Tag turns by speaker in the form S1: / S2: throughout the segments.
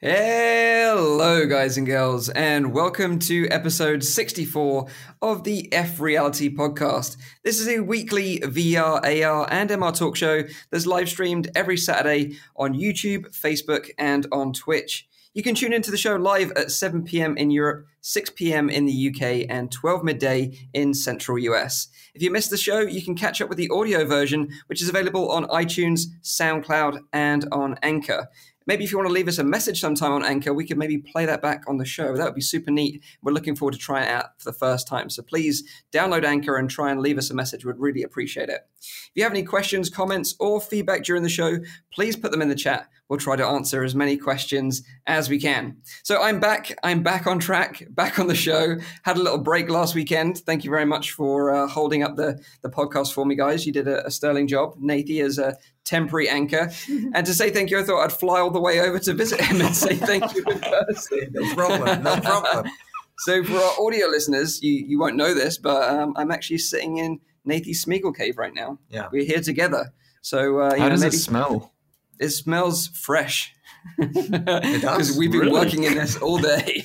S1: Hello, guys and girls, and welcome to episode 64 of the F Reality podcast. This is a weekly VR, AR, and MR talk show that's live streamed every Saturday on YouTube, Facebook, and on Twitch. You can tune into the show live at 7 p.m. in Europe, 6 p.m. in the UK, and 12 midday in central US. If you missed the show, you can catch up with the audio version, which is available on iTunes, SoundCloud, and on Anchor maybe if you want to leave us a message sometime on Anchor, we could maybe play that back on the show. That would be super neat. We're looking forward to trying it out for the first time. So please download Anchor and try and leave us a message. We'd really appreciate it. If you have any questions, comments, or feedback during the show, please put them in the chat. We'll try to answer as many questions as we can. So I'm back. I'm back on track, back on the show. Had a little break last weekend. Thank you very much for uh, holding up the, the podcast for me, guys. You did a, a sterling job. Nathie as a temporary anchor. and to say thank you, I thought I'd fly all the way over to visit him and say thank you in person.
S2: No problem. No problem.
S1: so for our audio listeners, you, you won't know this, but um, I'm actually sitting in Nathie Smeagol Cave right now.
S2: Yeah.
S1: We're here together. So uh,
S3: How
S1: know,
S3: does
S1: maybe,
S3: it smell?
S1: It smells fresh.
S2: It does?
S1: Because we've been
S3: Really?
S1: working in this all day.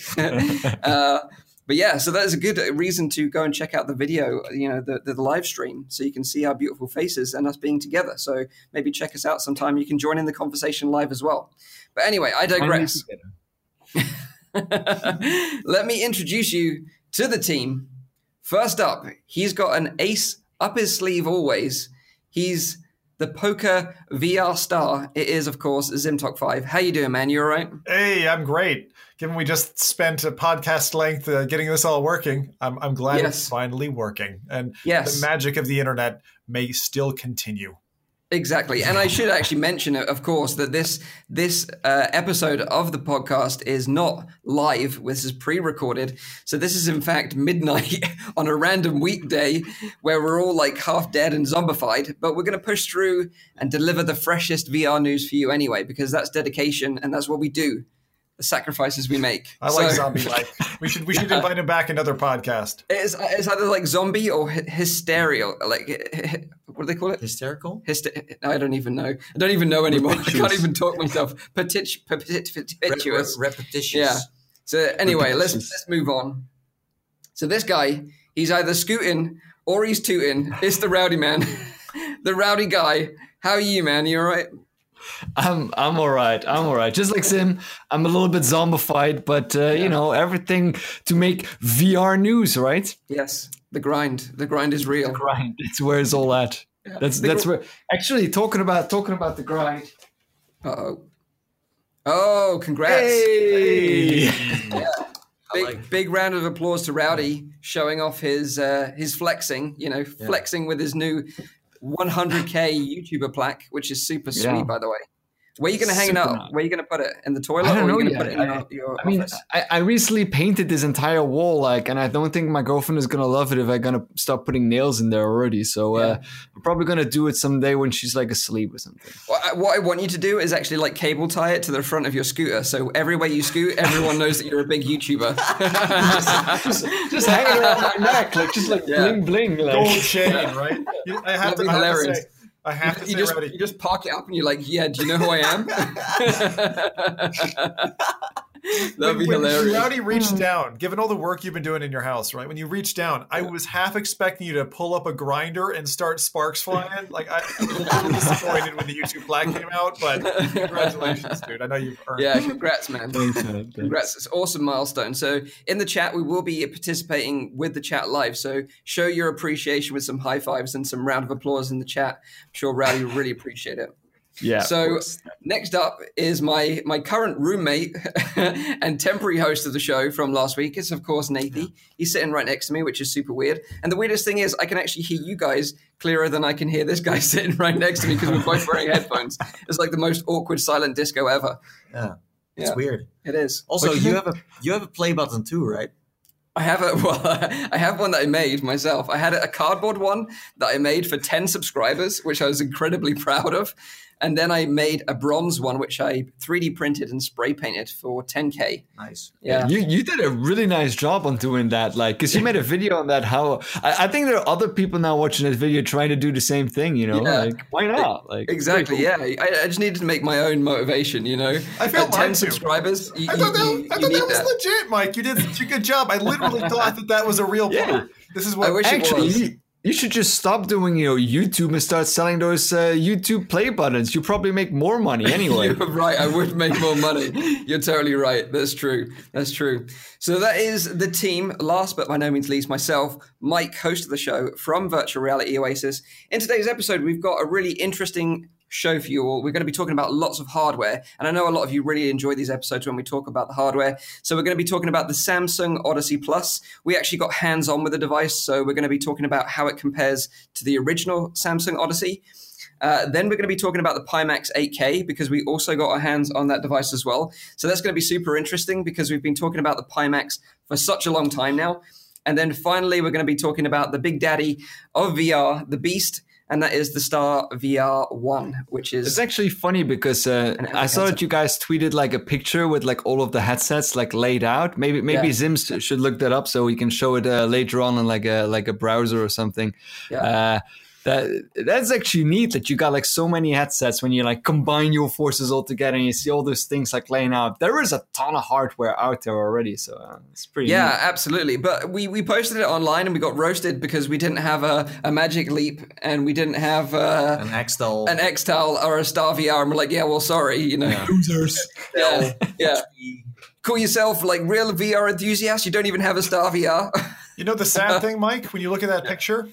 S1: uh, but yeah, so that is a good uh, reason to go and check out the video, you know, the, the live stream, so you can see our beautiful faces and us being together. So maybe check us out sometime. You can join in the conversation live as well. But anyway, I digress. Let me introduce you to the team. First up, he's got an ace up his sleeve always. He's the poker VR star. It is, of course, Zimtok 5. How you doing, man? You all right?
S4: Hey, I'm great. Given we just spent a podcast length uh, getting this all working, I'm, I'm glad
S1: Yes.
S4: it's finally working. And
S1: Yes.
S4: the magic of the internet may still continue.
S1: Exactly, and I should actually mention, of course, that this this uh, episode of the podcast is not live. This is pre-recorded, so this is in fact midnight on a random weekday where we're all like half dead and zombified. But we're going to push through and deliver the freshest VR news for you anyway, because that's dedication and that's what we do. The sacrifices we make.
S4: I like
S1: So-
S4: zombie life. We should we should invite him back another podcast.
S1: It's, it's either like zombie or hy- hysteria. Like what do they call it?
S2: Hysterical?
S1: Hyster- I don't even know. I don't even know anymore. I can't even talk myself. Petit- petit- Perpetuous.
S2: Re- repetitious.
S1: Yeah. So anyway, let's let's move on. So this guy, he's either scooting or he's tooting. It's the rowdy man, the rowdy guy. How are you, man? You all right?
S3: I'm I'm all right. I'm all right. Just like Sim, I'm a little bit zombified, but uh, you know everything to make VR news, right?
S1: Yes. The grind. The grind is real.
S3: Grind. That's where it's all at. That's
S1: The
S3: that's
S1: gr-
S3: where. Actually, talking about talking about the grind.
S1: Uh oh. Oh, congrats!
S3: Hey.
S1: Big
S2: like-
S1: big round of applause to Rowdy showing off his uh, his flexing. You know, flexing with his new 100k YouTuber plaque, which is super sweet,
S3: Yeah.
S1: by the way. Where are you going to hang it up?
S3: nice.
S1: Where are you going to put it? In the toilet,
S3: I don't
S1: or are
S3: know
S1: you going to
S3: yet.
S1: put it in
S3: I-
S1: your, your
S3: I mean,
S1: office?
S3: I, I recently painted this entire wall, like, and I don't think my girlfriend is gonna love it if I'm gonna start putting nails in there already. So uh, I'm probably gonna do it someday when she's like asleep or something.
S1: What I, what I want you to do is actually like cable tie it to the front of your scooter, so everywhere you scoot, everyone knows that you're a big YouTuber.
S3: Just hanging around my neck, like just like
S1: Yeah.
S3: bling bling. Like.
S4: Gold chain, right? You- I have,
S1: That'd
S4: to,
S1: be
S4: I have to
S1: hilarious.
S4: say, I have to
S1: you just
S4: Rowdy,
S1: you just park it up and you're like, yeah, do you know who I am? That'd
S4: when,
S1: be
S4: when
S1: hilarious.
S4: Rowdy reached hmm. down, given all the work you've been doing in your house, right? When you reached down, I was half expecting you to pull up a grinder and start sparks flying. Like I, I was a little disappointed when the YouTube flag came out, but congratulations, dude! I know you've earned. It.
S1: Yeah, congrats, man.
S3: Thanks,
S1: Congrats. It's an awesome milestone. So in the chat, we will be participating with the chat live. So show your appreciation with some high fives and some round of applause in the chat. I'm sure Rowdy will really appreciate it.
S3: Yeah.
S1: So next up is my my current roommate and temporary host of the show from last week. It's of course Nathie. He's sitting right next to me, which is super weird. And the weirdest thing is, I can actually hear you guys clearer than I can hear this guy sitting right next to me because we're both wearing headphones. It's like the most awkward silent disco ever.
S2: Yeah. It's
S1: Yeah.
S2: weird.
S1: It is.
S2: Also,
S1: But
S2: you have a you have a play button too, right?
S1: I have a well, I have one that I made myself. I had a cardboard one that I made for ten subscribers, which I was incredibly proud of. And then I made a bronze one, which I 3D printed and spray painted for 10k.
S2: Nice.
S1: Yeah,
S3: You you did a really nice job on doing that, like, because you made a video on that. How I, I think there are other people now watching this video trying to do the same thing. You know,
S1: Yeah.
S3: like why not? Like
S1: exactly.
S3: cool.
S1: Yeah, I, I just needed to make my own motivation. You know,
S4: I feel
S1: At 10
S4: too.
S1: subscribers. You,
S4: I thought that,
S1: you-
S4: I thought
S1: need
S4: that was
S1: that.
S4: legit, Mike. You did such a good job. I literally thought that that was a real
S3: Yeah.
S4: part. This is what
S1: I wish it
S3: Actually,
S1: was.
S3: You, should just stop doing your YouTube and start selling those uh, YouTube play buttons. You probably make more money anyway.
S1: You're right. I would make more money. You're totally right. That's true. That's true. So that is the team. Last but by no means least, myself, Mike, host of the show from Virtual Reality Oasis. In today's episode, we've got a really interesting show for you all. We're going to be talking about lots of hardware, and I know a lot of you really enjoy these episodes when we talk about the hardware. So we're going to be talking about the Samsung Odyssey Plus. We actually got hands-on with the device, so we're going to be talking about how it compares to the original Samsung Odyssey. Uh, then we're going to be talking about the Pimax 8K because we also got our hands on that device as well. So that's going to be super interesting because we've been talking about the Pimax for such a long time now. And then finally, we're going to be talking about the big daddy of VR, the Beast, and that is the Star VR 1, which is.
S3: It's actually funny because uh, I saw
S1: headset.
S3: that you guys tweeted like a picture with like all of the headsets like laid out. Maybe maybe
S1: Yeah.
S3: Zims should look that up so we can show it uh, later on in like a like a browser or something.
S1: Yeah.
S3: Uh, that that's actually neat that you got like so many headsets when you like combine your forces all together and you see all those things like laying out. There is a ton of hardware out there already, so uh, it's pretty.
S1: Yeah,
S3: neat.
S1: absolutely. But we, we posted it online and we got roasted because we didn't have a, a Magic Leap and we didn't have uh,
S2: An XTAL.
S1: an X-Tal or a Star VR. And we're like, yeah, well, sorry, you know.
S2: Losers.
S1: Yeah, yeah. Call yourself like real VR enthusiast. You don't even have a Star VR.
S4: You know the sad thing, Mike, when you look at that picture,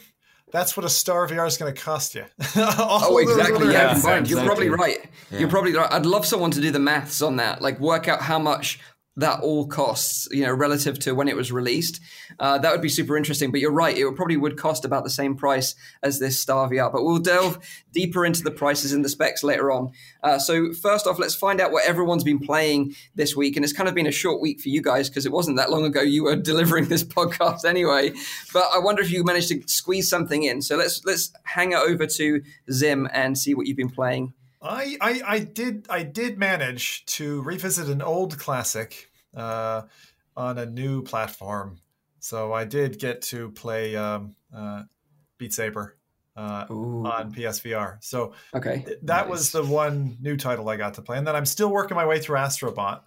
S4: that's what a Star VR is going to cost you.
S1: Oh, exactly.
S4: other
S1: Yeah,
S3: headsets,
S1: combined. You're probably right. You're probably right. I'd love someone to do the maths on that, like work out how much that all costs, you know, relative to when it was released. Uh, that would be super interesting. But you're right; it probably would cost about the same price as this Star VR. But we'll delve deeper into the prices and the specs later on. Uh, so first off, let's find out what everyone's been playing this week. And it's kind of been a short week for you guys because it wasn't that long ago you were delivering this podcast anyway. But I wonder if you managed to squeeze something in. So let's let's hang it over to Zim and see what you've been playing.
S4: I, I I did I did manage to revisit an old classic uh, on a new platform. So I did get to play um, uh, Beat Saber uh, on PSVR. So
S1: Okay.
S4: that was the one new title I got to play, and then I'm still working my way through Astrobot,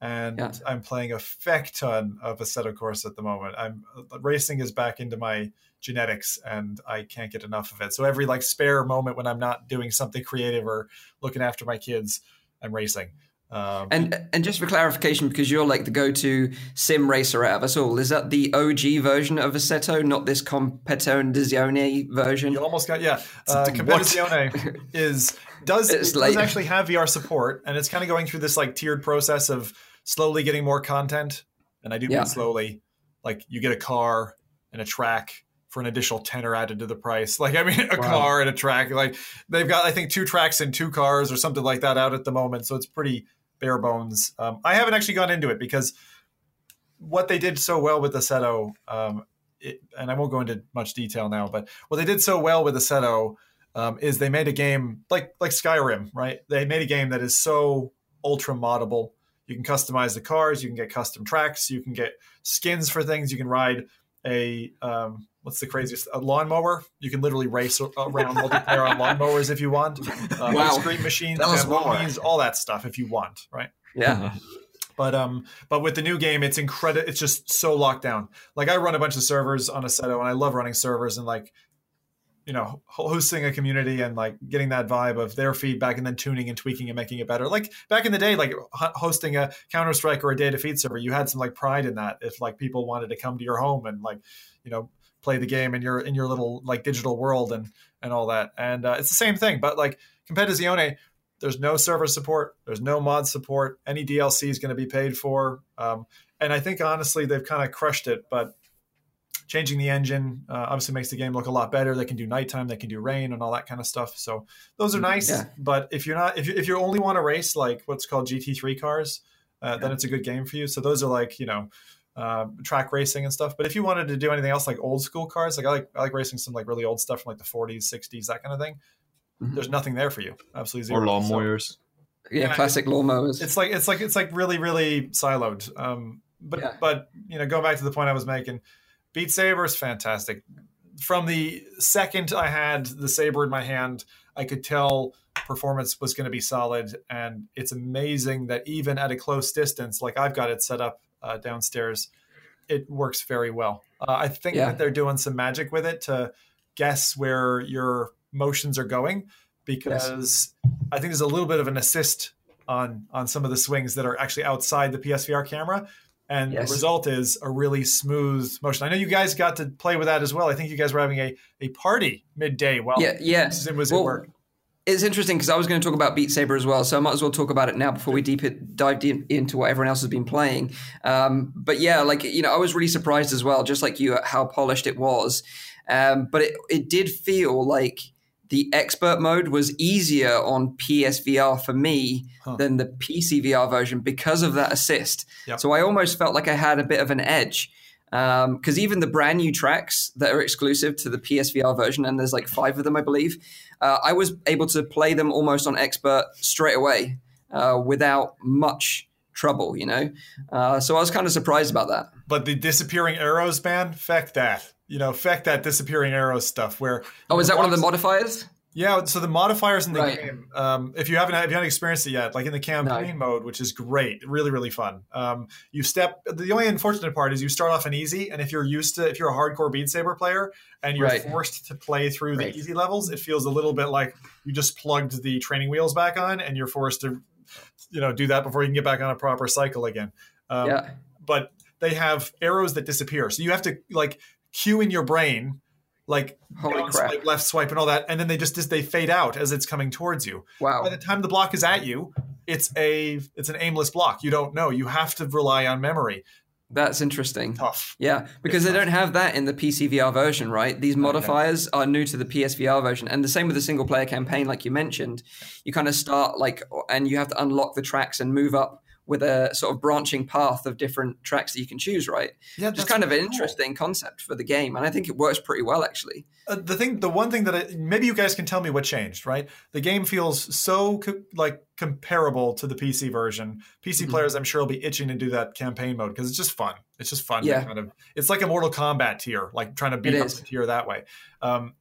S4: and
S1: Yeah.
S4: I'm playing a feck ton of Assetto Corsa at the moment. I'm racing is back into my genetics, and I can't get enough of it. So every like spare moment when I'm not doing something creative or looking after my kids, I'm racing. Um,
S1: And and just for clarification, because you're like the go-to sim racer out of us all, is that the OG version of Assetto, not this Competizione version?
S4: You almost got yeah. Uh, Competizione is does does actually have VR support, and it's kind of going through this like tiered process of slowly getting more content. And I do
S1: Yeah.
S4: mean slowly. Like you get a car and a track for an additional tenner added to the price. Like I mean, a
S1: Wow.
S4: car and a track. Like they've got I think two tracks and two cars or something like that out at the moment. So it's pretty bare bones. Um, I haven't actually gone into it because what they did so well with Assetto, um, it, and I won't go into much detail now, but what they did so well with Assetto um, is they made a game like like Skyrim, right? They made a game that is so ultra moddable. You can customize the cars, you can get custom tracks, you can get skins for things, you can ride a um, what's the craziest a lawnmower. You can literally race around multiplayer on lawnmowers if you want. Uh,
S1: Wow.
S4: Screen machines,
S2: us
S4: all that stuff if you want, right?
S1: Yeah.
S4: But um, but with the new game, it's incredible. It's just so locked down. Like I run a bunch of servers on Assetto, and I love running servers and like, you know, hosting a community and like getting that vibe of their feedback and then tuning and tweaking and making it better. Like back in the day, like hosting a Counter Strike or a Data Feed server, you had some like pride in that. If like people wanted to come to your home and like, you know, play the game in your in your little like digital world and and all that. And uh, it's the same thing, but like Competizione, there's no server support. There's no mod support. Any DLC is going to be paid for. Um, and I think honestly, they've kind of crushed it. But changing the engine uh, obviously makes the game look a lot better. They can do nighttime, they can do rain, and all that kind of stuff. So those are nice.
S1: Yeah.
S4: But if you're not, if you, if you only want to race like what's called GT3 cars, uh, then it's a good game for you. So those are like you know. Uh, track racing and stuff, but if you wanted to do anything else like old school cars, like I like I like racing some like really old stuff from like the 40s, 60s, that kind of thing.
S1: Mhm.
S4: there's nothing there for you. Absolutely
S3: Or
S4: zero. So
S3: lawnmowers.
S1: Yeah,
S4: Yeah,
S1: classic lawnmowers.
S4: it's like it's like it's like really really siloed. Um, but
S1: Yeah.
S4: but you know, going back to the point I was making, Beat Saber is fantastic. From the second I had the saber in my hand, I could tell performance was going to be solid, and it's amazing that even at a close distance, like I've got it set up uh, downstairs, it works very well. Uh, I think
S1: Yeah.
S4: that they're doing some magic with it to guess where your motions are going, because I think there's a little bit of an assist on on some of the swings that are actually outside the PSVR camera. And
S1: Yes.
S4: the result is a really smooth motion. I know you guys got to play with that as well. I think you guys were having a, a party midday while
S1: yeah, yes.
S4: Zim was
S1: Well,
S4: at work.
S1: It's interesting because I was going to talk about Beat Saber as well, so I might as well talk about it now before we deep it, dive deep into what everyone else has been playing. Um, but yeah, like you know, I was really surprised as well, just like you, at how polished it was. Um, but it it did feel like the expert mode was easier on PSVR for me
S4: Huh.
S1: than the PCVR version because of that assist.
S4: Yep.
S1: So I almost felt like I had a bit of an edge. Because even the brand new tracks that are exclusive to the PSVR version, and there's like five of them, I believe, uh, I was able to play them almost on expert straight away uh, without much trouble, you know? Uh, so I was kind of surprised about that.
S4: But the disappearing arrows, man, feck that. You know, feck that disappearing arrows stuff. Where
S1: Oh, is that one of the modifiers?
S4: Yeah, so the modifiers in the
S1: Right.
S4: game, um, if you haven't if you haven't experienced it yet, like in the campaign mode, which is great, really really fun. Um, you step. The only unfortunate part is you start off in easy, and if you're used to if you're a hardcore Beat Saber player and you're
S1: Right.
S4: forced to play through
S1: Right.
S4: the easy levels, it feels a little bit like you just plugged the training wheels back on, and you're forced to, you know, do that before you can get back on a proper cycle again. Um,
S1: yeah.
S4: but they have arrows that disappear. So you have to like cue in your brain, like
S1: Holy crap.
S4: swipe, left swipe, and all that, and then they just, just they fade out as it's coming towards you.
S1: Wow.
S4: By the time the block is at you, it's a it's an aimless block. You don't know. You have to rely on memory.
S1: That's interesting.
S4: Tough.
S1: Yeah, because they don't have that in the PCVR version, right? These modifiers are new to the PSVR version, and the same with the single player campaign, like you mentioned. You kind of start like, and you have to unlock the tracks and move up with a sort of branching path of different tracks that you can choose, right?
S4: Yeah,
S1: Just kind of an
S4: cool.
S1: interesting concept for the game, and I think it works pretty well, actually.
S4: Uh, the thing, the one thing that I, maybe you guys can tell me what changed, right? The game feels so co- like comparable to the PC version. PC
S1: Mhm.
S4: players, I'm sure, will be itching to do that campaign mode because it's just fun. It's just fun.
S1: Yeah.
S4: kind of, it's like a Mortal Kombat tier, like trying to beat up the tier that way. Um,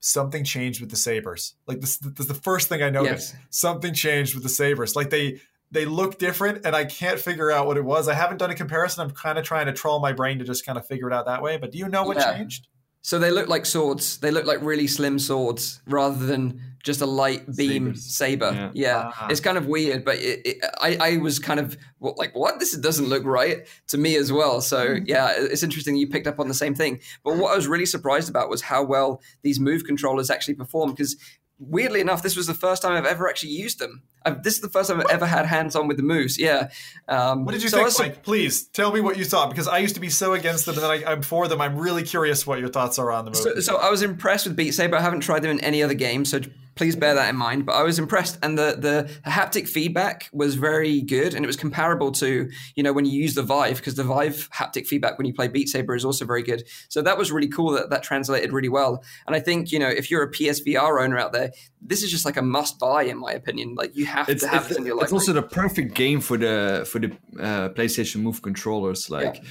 S4: something changed with the sabers. Like this, this is the first thing I noticed.
S1: Yes.
S4: Something changed with the sabers. Like they they look different, and I can't figure out what it was. I haven't done a comparison. I'm kind of trying to troll my brain to just kind of figure it out that way. But do you know what
S1: Yeah.
S4: changed?
S1: So they look like swords. They look like really slim swords rather than just a light beam
S3: Sabers.
S1: saber.
S3: Yeah.
S1: Yeah,
S4: Ah.
S1: it's kind of weird, but it, it, I, I was kind of like, what? This doesn't look right to me as well. So yeah, it's interesting you picked up on the same thing. But what I was really surprised about was how well these move controllers actually perform because. Weirdly enough, this was the first time I've ever actually used them. I've, this is the first time I've ever had hands on with the moves. Yeah. Um,
S4: What did you
S1: so
S4: think, Mike? Please tell me what you thought because I used to be so against them, and then I, I'm for them. I'm really curious what your thoughts are on the movie.
S1: So, so I was impressed with Beat Saber. I haven't tried them in any other game, so please bear that in mind. But I was impressed, and the the haptic feedback was very good, and it was comparable to you know when you use the Vive because the Vive haptic feedback when you play Beat Saber is also very good. So that was really cool that that translated really well. And I think you know if you're a PSVR owner out there, this is just like a must buy in my opinion. Like you have
S3: It's,
S1: to have
S3: it's,
S1: this in your
S3: it's also the perfect game for the for the uh, PlayStation Move controllers. Like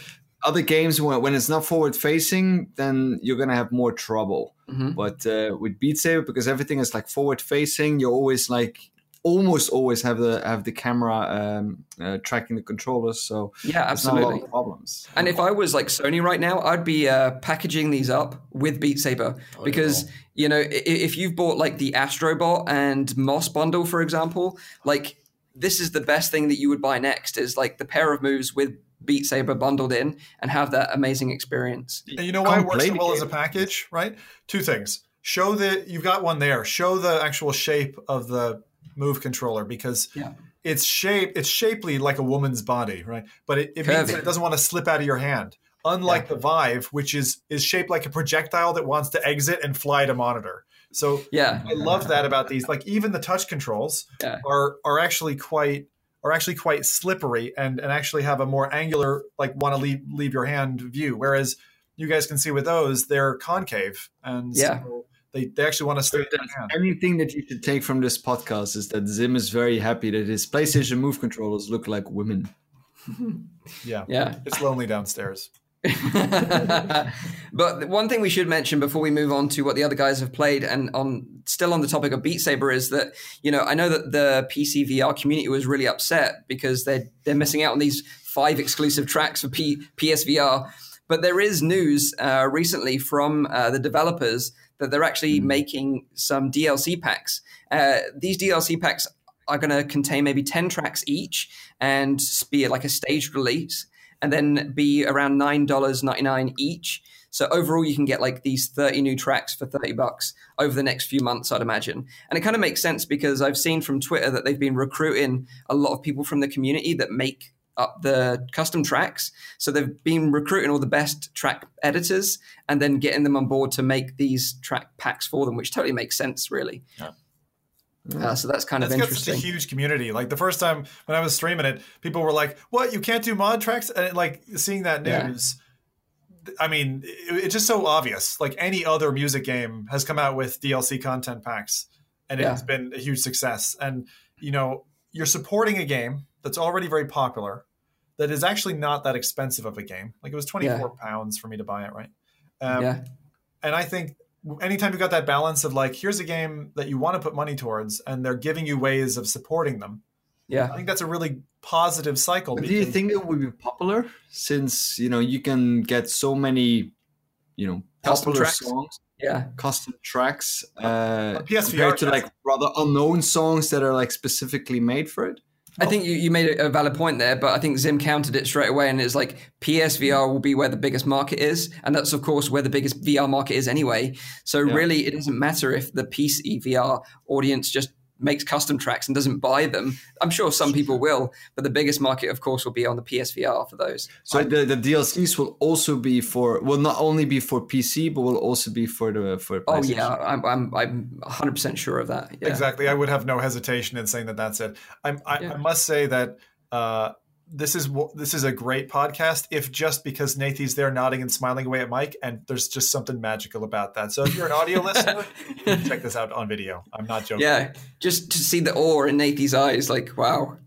S3: other games, when, when it's not forward facing, then you're gonna have more trouble.
S1: Mhm.
S3: But uh, with Beat Saber, because everything is like forward facing, you're always like almost always have the have the camera um, uh, tracking the controllers. So
S1: yeah,
S3: there's not a
S1: absolutely.
S3: lot of problems.
S1: And if I was like Sony right now, I'd be uh, packaging these up with Beat Saber because you know i- if you've bought like the Astrobot and Moss bundle, for example, like this is the best thing that you would buy next is like the pair of moves with Beat Saber bundled in and have that amazing experience.
S4: And you know why it works so well as a package, right? Two things. Show that you've got one there. Show the actual shape of the move controller because
S1: Yeah.
S4: it's shape it's shapely like a woman's body, right? But it, it means that it doesn't want to slip out of your hand. Unlike the Vive, which is is shaped like a projectile that wants to exit and fly to monitor. So
S1: Yeah,
S4: I love that about these. Like even the touch controls
S1: Yeah.
S4: are are actually quite are actually quite slippery and and actually have a more angular like want to leave leave your hand view. Whereas you guys can see with those they're concave and
S1: Yeah.
S4: so they, they actually want to stay.
S3: If there's anything that you should take from this podcast is that Zim is very happy that his PlayStation Move controllers look like women.
S4: Yeah,
S1: Yeah.
S4: it's lonely downstairs.
S1: but one thing we should mention before we move on to what the other guys have played and on still on the topic of Beat Saber is that you know I know that the PC VR community was really upset because they're they're missing out on these five exclusive tracks for P, PSVR. But there is news uh, recently from uh, the developers that they're actually making some DLC packs. Uh, these DLC packs are going to contain maybe 10 tracks each and be like a staged release and then be around $9.99 each. So overall, you can get like these 30 new tracks for 30 bucks over the next few months, I'd imagine. And it kind of makes sense because I've seen from Twitter that they've been recruiting a lot of people from the community that make up the custom tracks. So they've been recruiting all the best track editors and then getting them on board to make these track packs for them, which totally makes sense, really.
S2: Yeah.
S1: Uh, so that's kind
S4: It's
S1: of
S4: got such a huge community. Like the first time when I was streaming it, people were like, "What? You can't do mod tracks?" And like seeing that
S1: Yeah.
S4: news, I mean, it, it's just so obvious. Like any other music game has come out with DLC content packs, and
S1: Yeah.
S4: it's been a huge success. And you know, you're supporting a game that's already very popular, that is actually not that expensive of a game. Like it was 24 pounds for me to buy it, right? Um,
S1: yeah.
S4: and I think anytime you've got that balance of like, here's a game that you want to put money towards, and they're giving you ways of supporting them.
S1: Yeah.
S4: I think that's a really positive cycle.
S3: But do you think it would be popular since you know you can get so many, you know,
S1: Custom
S3: popular
S1: tracks?
S3: songs,
S1: Yeah.
S3: custom tracks, uh,
S4: On PSVR,
S3: compared to
S4: yes.
S3: like rather unknown songs that are like specifically made for it?
S1: I think you, you made a valid point there, but I think Zim countered it straight away and it's like PSVR will be where the biggest market is. And that's, of course, where the biggest VR market is anyway. So,
S3: Yeah.
S1: really, it doesn't matter if the PC VR audience just makes custom tracks and doesn't buy them. I'm sure some people will, but the biggest market, of course, will be on the PSVR for those.
S3: So the, the DLCs will also be for will not only be for PC but will also be for the for
S1: Oh, yeah. I'm, I'm, I'm 100% sure of that. Yeah.
S4: Exactly. I would have no hesitation in saying that that's it. I'm, I,
S1: Yeah.
S4: I must say that uh, this is wh- this is a great podcast. If just because Nathan's there nodding and smiling away at Mike, and there's just something magical about that. So if you're an audio listener, check this out on video. I'm not joking.
S1: Yeah. Just to see the awe in Nathan's eyes, like, wow.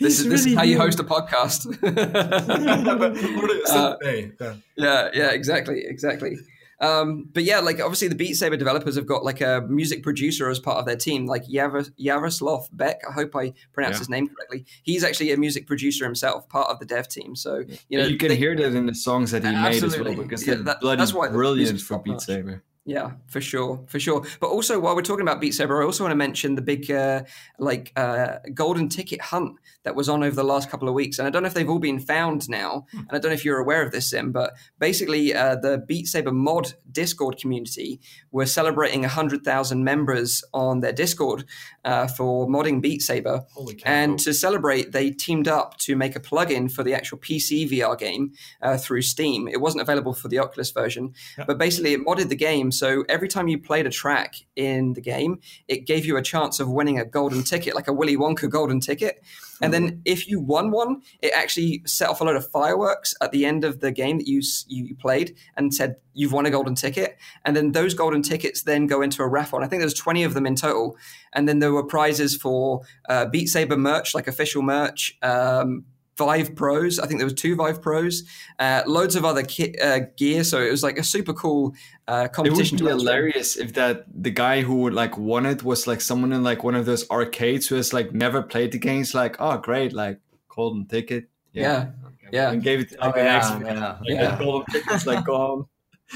S1: This
S3: He's
S1: is, this is how you host a podcast.
S4: But what is
S1: Uh.
S4: Yeah.
S1: Yeah, yeah, exactly, exactly. Um, but yeah, like obviously the Beat Saber developers have got like a music producer as part of their team, like Yaros- Jaroslav Beck. I hope I pronounced
S3: Yeah.
S1: his name correctly. He's actually a music producer himself, part of the dev team. So you know,
S3: you can
S1: they-
S3: hear that in the songs that he made as well because
S1: Yeah,
S3: they're
S1: that-
S3: bloody
S1: that's why
S3: brilliant for Beat. Saber.
S1: Yeah, for sure, for sure. But also, while we're talking about Beat Saber, I also want to mention the big, uh, like, uh, golden ticket hunt that was on over the last couple of weeks. And I don't know if they've all been found now, and I don't know if you're aware of this, Sim, but basically, uh, the Beat Saber mod Discord community were celebrating 100,000 members on their Discord uh, for modding Beat Saber.
S4: Holy cow.
S1: And to celebrate, they teamed up to make a plugin for the actual PC VR game uh, through Steam. It wasn't available for the Oculus version, but basically it modded the game. So every time you played a track in the game, it gave you a chance of winning a golden ticket, like a Willy Wonka golden ticket. And then if you won one, it actually set off a load of fireworks at the end of the game that you you played and said you've won a golden ticket. And then those golden tickets then go into a raffle. And I think there's 20 of them in total. And then there were prizes for uh, Beat Saber merch, like official merch. Um, Vive Pros, I think there was two Vive Pros, uh, loads of other ki- uh, gear. So it was like a super cool uh,
S3: It
S1: competition.
S3: would be
S1: to
S3: hilarious if that the guy who would like won it was like someone in like one of those arcades who has like never played the games. Like, oh great, like golden ticket.
S1: Yeah, yeah.
S3: And gave it
S2: Oh,
S3: like an
S2: yeah,
S3: extra.
S2: yeah.
S3: Like
S1: Yeah.
S3: that golden ticket's like gone.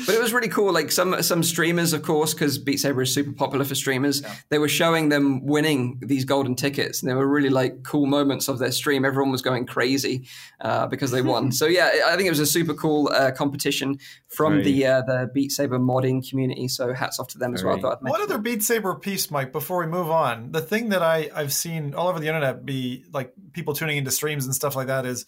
S1: But it was really cool. Like some some streamers, of course, because Beat Saber is super popular for streamers. They were showing them winning these golden tickets, and they were really like cool moments of their stream. Everyone was going crazy uh, because they won. so yeah, I think it was a super cool uh, competition from
S3: Very.
S1: the uh, the Beat Saber modding community. So hats off to them as well. I
S3: Very.
S1: thought I'd
S4: One other Beat Saber piece, Mike, before we move on. The thing that I, I've seen all over the internet be like people tuning into streams and stuff like that is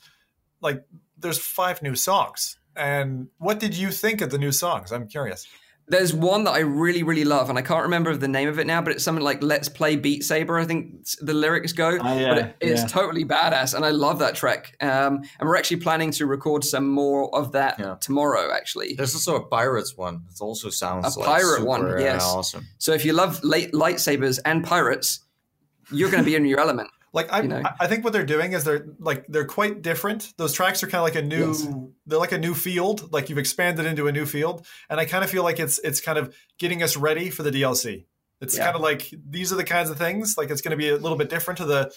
S4: like there's five new songs. And what did you think of the new songs? I'm curious.
S1: There's one that I really, really love, and I can't remember the name of it now, but it's something like "Let's Play Beat Saber." I think the lyrics go,
S3: Ah, yeah,
S1: but it, it's
S3: yeah.
S1: totally badass, and I love that track. Um, and we're actually planning to record some more of that
S2: Yeah.
S1: tomorrow, actually.
S2: There's also a pirates one. It also sounds
S1: A
S2: like
S1: pirate
S2: super,
S1: one,
S2: uh,
S1: yes.
S2: awesome.
S1: So if you love light lightsabers and pirates, you're going to be in your element.
S4: Like I,
S1: You know.
S4: I think what they're doing is they're like they're quite different. Those tracks are kind of like a new,
S1: Yes.
S4: they're like a new field. Like you've expanded into a new field, and I kind of feel like it's it's kind of getting us ready for the DLC. It's
S1: Yeah.
S4: kind of like these are the kinds of things. Like it's going to be a little bit different to the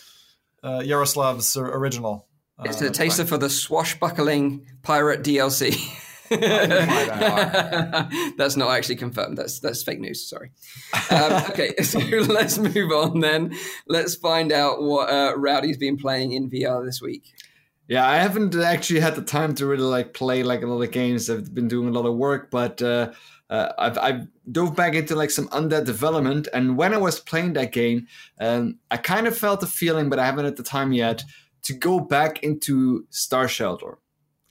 S4: uh, Jaroslav's or- original.
S1: It's
S4: Uh,
S1: a taster for the swashbuckling pirate DLC. that's not actually confirmed. That's that's fake news. Sorry. Um, okay, so let's move on then. Let's find out what uh, Rowdy's been playing in VR this week.
S3: Yeah, I haven't actually had the time to really like play like a lot of games. I've been doing a lot of work, but uh, uh, I've, I've dove back into like some undead development. And when I was playing that game, um, I kind of felt the feeling, but I haven't had the time yet to go back into Star Shelter.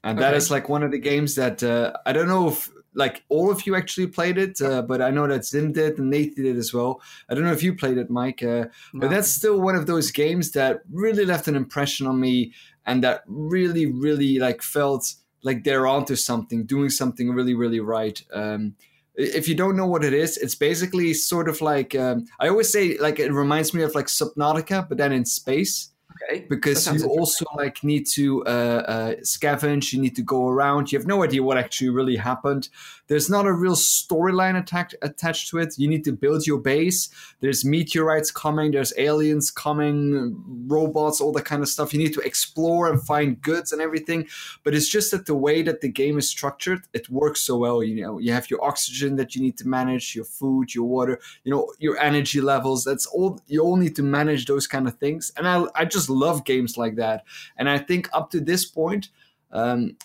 S3: And that
S1: Okay.
S3: is like one of the games that uh, I don't know if like all of you actually played it, uh, but I know that Zim did and Nate did as well. I don't know if you played it, Mike. Uh,
S1: No.
S3: but that's still one of those games that really left an impression on me and that really really like felt like they're onto something doing something really really right um if you don't know what it is it's basically sort of like um, i always say like it reminds me of like subnautica but then in space
S1: Okay.
S3: because you also like need to uh, uh, scavenge you need to go around. You have no idea what actually really happened there's not a real storyline attacked, attached to it. You need to build your base. There's meteorites coming there's aliens coming robots all that kind of stuff. You need to explore and find goods and everything but it's just that the way that the game is structured it works so well you know. You have your oxygen that you need to manage your food your water you know your energy levels. That's all you all need to manage those kind of things and i, I just love games like that. And i think up to this point um,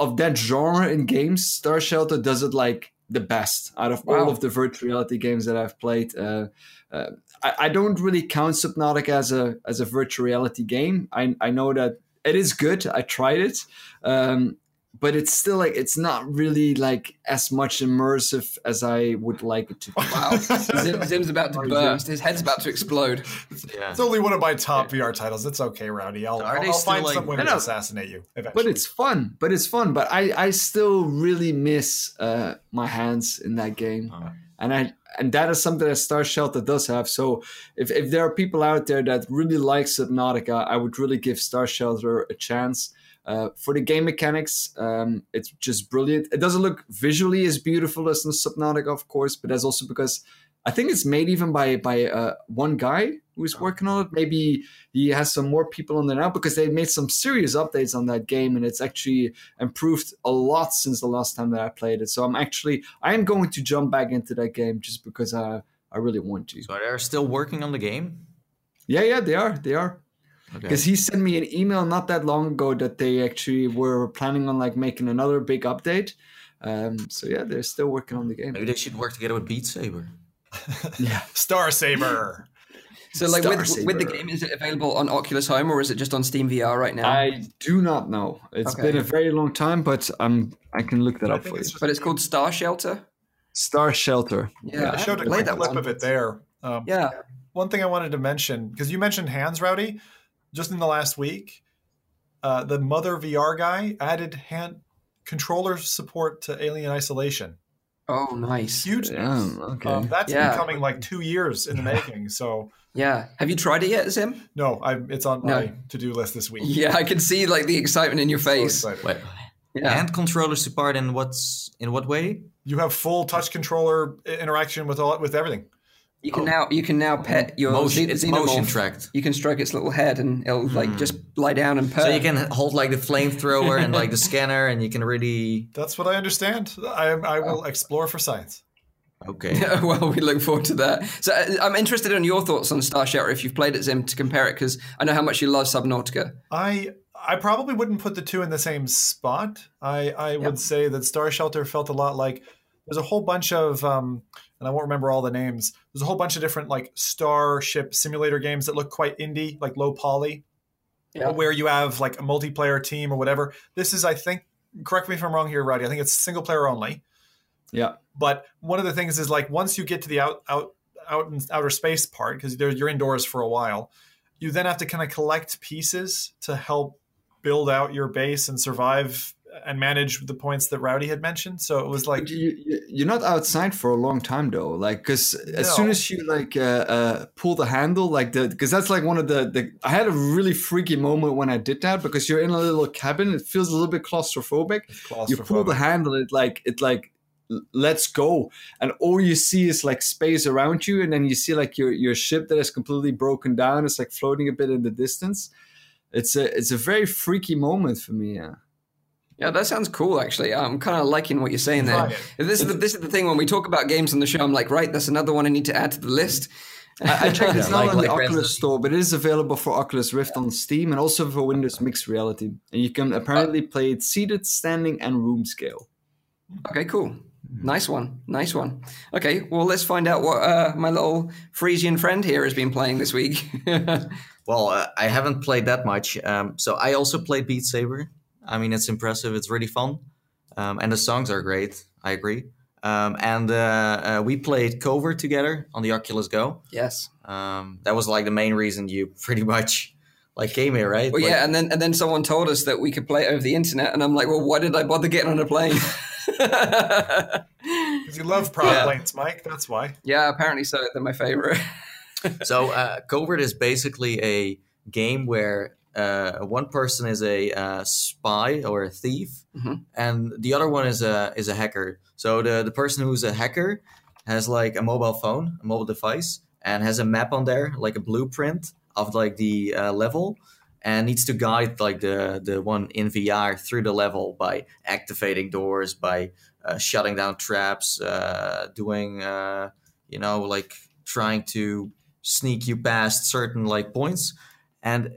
S3: of that genre in games star shelter does it like the best out of all of the virtual reality games that i've played. Uh, uh, I, I don't really count subnautica as a as a virtual reality game. I, I know that it is good. I tried it. Um, but it's still like it's not really like as much immersive as I would like it to be.
S1: Wow. Zim, Zim's about to
S3: Sorry,
S1: burst. His head's about to explode.
S2: Yeah.
S4: It's only one of my top VR titles. It's okay, Rowdy. I'll, I'll, I'll find
S2: like-
S4: some way
S3: I
S4: to assassinate you eventually.
S3: But it's fun. But it's fun. But I I still really miss uh, my hands in that game.
S2: Oh.
S3: and I and that is something that Star Shelter does have. So if, if there are people out there that really like Subnautica, I would really give Star Shelter a chance. Uh, for the game mechanics, um, it's just brilliant. It doesn't look visually as beautiful as the Subnautica, of course, but that's also because I think it's made even by by uh, one guy who's working on it. Maybe he has some more people on there now because they made some serious updates on that game, and it's actually improved a lot since the last time that I played it. So I'm actually I am going to jump back into that game just because I I really want to.
S2: So they're still working on the game.
S3: Yeah, yeah, they are, they are.
S2: Okay.
S3: Because he sent me an email not that long ago that they actually were planning on like making another big update. Um, so yeah, they're still working on the game.
S2: Maybe they should work together with Beat Saber.
S3: Yeah.
S4: Star Saber.
S1: So, like with,
S3: Star
S1: with the game, is it available on Oculus Home or is it just on Steam VR right now?
S3: I do not know. It's
S1: Okay.
S3: been a very long time, but um, I can look that
S4: I
S3: up for you.
S4: it's just-
S1: but it's called Star Shelter.
S3: Star Shelter.
S1: Yeah,
S4: I showed a quick clip
S1: one.
S4: of it there. Um,
S1: Yeah,
S4: One thing I wanted to mention because you mentioned hands, Rowdy, just in the last week, uh, the Mother VR guy added hand controller support to Alien Isolation.
S1: Oh, nice.
S4: Huge.
S3: Yeah,
S4: news.
S3: okay.
S4: Um, that's
S1: Yeah.
S4: been coming like two years in the making. So
S1: Yeah. Have you tried it yet, Zim?
S4: no, I, it's on
S1: No.
S4: my to-do list this week.
S1: Yeah, I can see like the excitement in your face.
S4: excited.
S2: Wait,
S1: Yeah.
S2: hand controller support in what's in what way?
S4: You have full touch controller interaction with all with everything.
S1: You can now you can now pet your
S2: motion,
S1: xe-
S2: it's
S1: xenomorph.
S2: motion tracked.
S1: You can stroke its little head and it'll like just lie down and purr.
S2: So you can hold like the flamethrower and like the scanner, and you can really
S4: That's what I understand. I, I will explore for science.
S2: okay.
S1: well, we look forward to that. So uh, I'm interested in your thoughts on Star Shelter if you've played it, Zim, to compare it because I know how much you love Subnautica.
S4: I I probably wouldn't put the two in the same spot. I I
S1: Yep.
S4: would say that Star Shelter felt a lot like there's a whole bunch of um, and I won't remember all the names. There's a whole bunch of different like starship simulator games that look quite indie, like low poly,
S1: Yeah.
S4: where you have like a multiplayer team or whatever. This is, I think, correct me if I'm wrong here, Roddy. I think it's single player only.
S3: Yeah.
S4: But one of the things is like once you get to the out out out in outer space part because you're indoors for a while, you then have to kind of collect pieces to help build out your base and survive and manage the points that Rowdy had mentioned. So it was like
S3: you, you're not outside for a long time though. Like because as soon as you like uh, uh, pull the handle, like the because that's like one of the the I had a really freaky moment when I did that because you're in a little cabin. It feels a little bit claustrophobic. You pull the
S4: claustrophobic.
S3: handle, it like it like let's go, and all you see is like space around you, and then you see like your your ship that is completely broken down. It's like floating a bit in the distance. It's a it's a very freaky moment for me. Yeah.
S1: Yeah, that sounds cool. Actually, I'm kind of liking what you're saying there.
S4: Try it.
S1: This is the, this is the thing when we talk about games on the show. I'm like, right, that's another one I need to add to the list.
S3: I, I checked. It's
S2: Yeah,
S3: not
S2: like-
S3: on the
S2: like
S3: Oculus
S2: Resident
S3: Store, but it is available for Oculus Rift on Steam and also for Windows Mixed Reality. And you can apparently play it seated, standing, and room scale.
S1: Okay, cool. Nice one. Nice one. Okay, well, let's find out what uh, my little Frisian friend here has been playing this week.
S2: Well, uh, I haven't played that much. Um, so I also played Beat Saber. I mean, it's impressive. It's really fun, um, and the songs are great. I agree. Um, and uh, uh, we played Covert together on the Oculus Go.
S1: yes.
S2: Um, that was like the main reason you pretty much like came here, right?
S1: Well,
S2: Like-
S1: yeah, and then and then someone told us that we could play it over the internet, and I'm like, well, why did I bother getting on a plane?
S4: Because you love prop
S2: Yeah.
S4: planes, Mike. That's why.
S1: yeah, apparently so. They're my favorite.
S2: so uh, Covert is basically a game where uh, one person is a uh, spy or a thief,
S1: Mhm.
S2: and the other one is a is a hacker. So the the person who's a hacker has like a mobile phone, a mobile device, and has a map on there, like a blueprint of like the uh, level, and needs to guide like the the one in VR through the level by activating doors, by uh, shutting down traps, uh, doing uh, you know like trying to sneak you past certain like points, and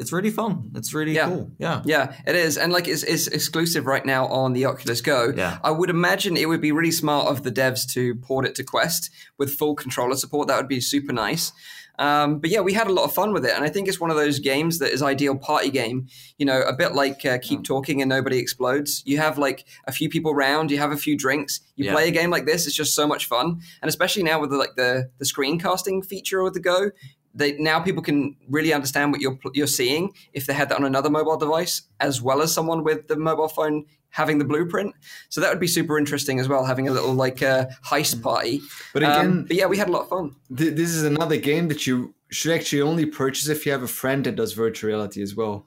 S2: it's really fun. It's really
S1: Yeah.
S2: cool. Yeah.
S1: Yeah, it is, and like it's, it's exclusive right now on the Oculus Go.
S2: Yeah.
S1: I would imagine it would be really smart of the devs to port it to Quest with full controller support. That would be super nice. Um, but yeah, we had a lot of fun with it, and I think it's one of those games that is ideal party game. You know, a bit like uh, Keep Talking and Nobody Explodes. You have like a few people round, you have a few drinks, you
S2: Yeah.
S1: play a game like this. It's just so much fun, and especially now with the, like the the screencasting feature of the Go. They, now people can really understand what you're you're seeing if they had that on another mobile device as well as someone with the mobile phone having the blueprint. So that would be super interesting as well, having a little like uh, heist party.
S3: But
S1: Um,
S3: again,
S1: but yeah, we had a lot of fun.
S3: th- this is another game that you should actually only purchase if you have a friend that does virtual reality as well.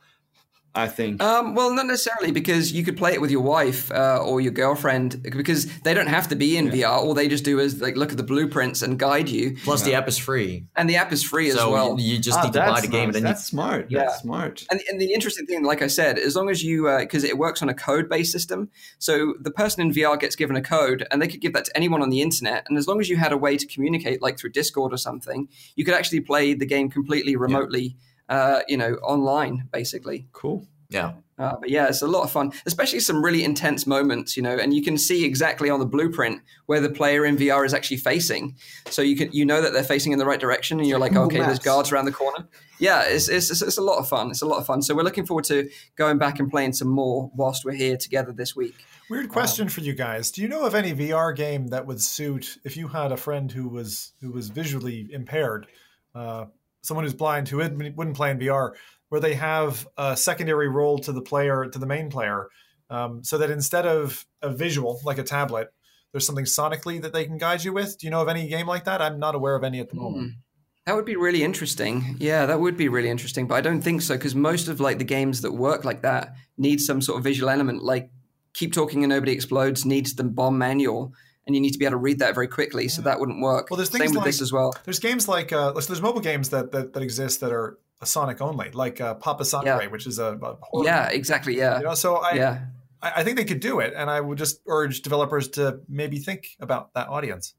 S3: I think.
S1: Um, well, not necessarily because you could play it with your wife uh, or your girlfriend because they don't have to be in VR. All they just do is like look at the blueprints and guide you.
S2: Plus, the app is free,
S1: And the app is free as well.
S2: you, you just
S3: Ah,
S2: need to buy
S3: that's
S2: the game,
S3: nice.
S2: and then
S3: that's smart.
S1: Yeah.
S3: That's smart.
S1: And, and the interesting thing, like I said, as long as you, because it works on a code based system, so the person in VR gets given a code and they could give that to anyone on the internet. And as long as you had a way to communicate, like through Discord or something, you could actually play the game completely remotely, uh, you know, online, basically.
S3: Cool.
S2: yeah,
S1: Uh, but yeah, it's a lot of fun, especially some really intense moments, you know, and you can see exactly on the blueprint where the player in VR is actually facing. So you can you know that they're facing in the right direction, and you're like,
S3: Google
S1: okay, there's guards around the corner. Yeah, it's, it's it's it's a lot of fun. It's a lot of fun. So we're looking forward to going back and playing some more whilst we're here together this week.
S4: Weird question for you guys. Do you know of any VR game that would suit if you had a friend who was who was visually impaired, uh, someone who's blind who wouldn't play in VR, where they have a secondary role to the player to the main player, um, so that instead of a visual like a tablet, there's something sonically that they can guide you with. Do you know of any game like that? I'm not aware of any at the moment.
S1: Hmm. That would be really interesting. Yeah, that would be really interesting. But I don't think so because most of like the games that work like that need some sort of visual element. Like Keep Talking and Nobody Explodes needs the bomb manual, and you need to be able to read that very quickly. So that wouldn't work.
S4: Well, there's
S1: Same
S4: things
S1: with
S4: like-
S1: this as well.
S4: There's games like uh, there's mobile games that, that that exist that are Sonic only, like uh, Papa Sangre,
S1: Yeah.
S4: which is a, a horror
S1: Yeah, exactly. Yeah,
S4: You know, so I,
S1: yeah.
S4: I I think they could do it, and I would just urge developers to maybe think about that audience.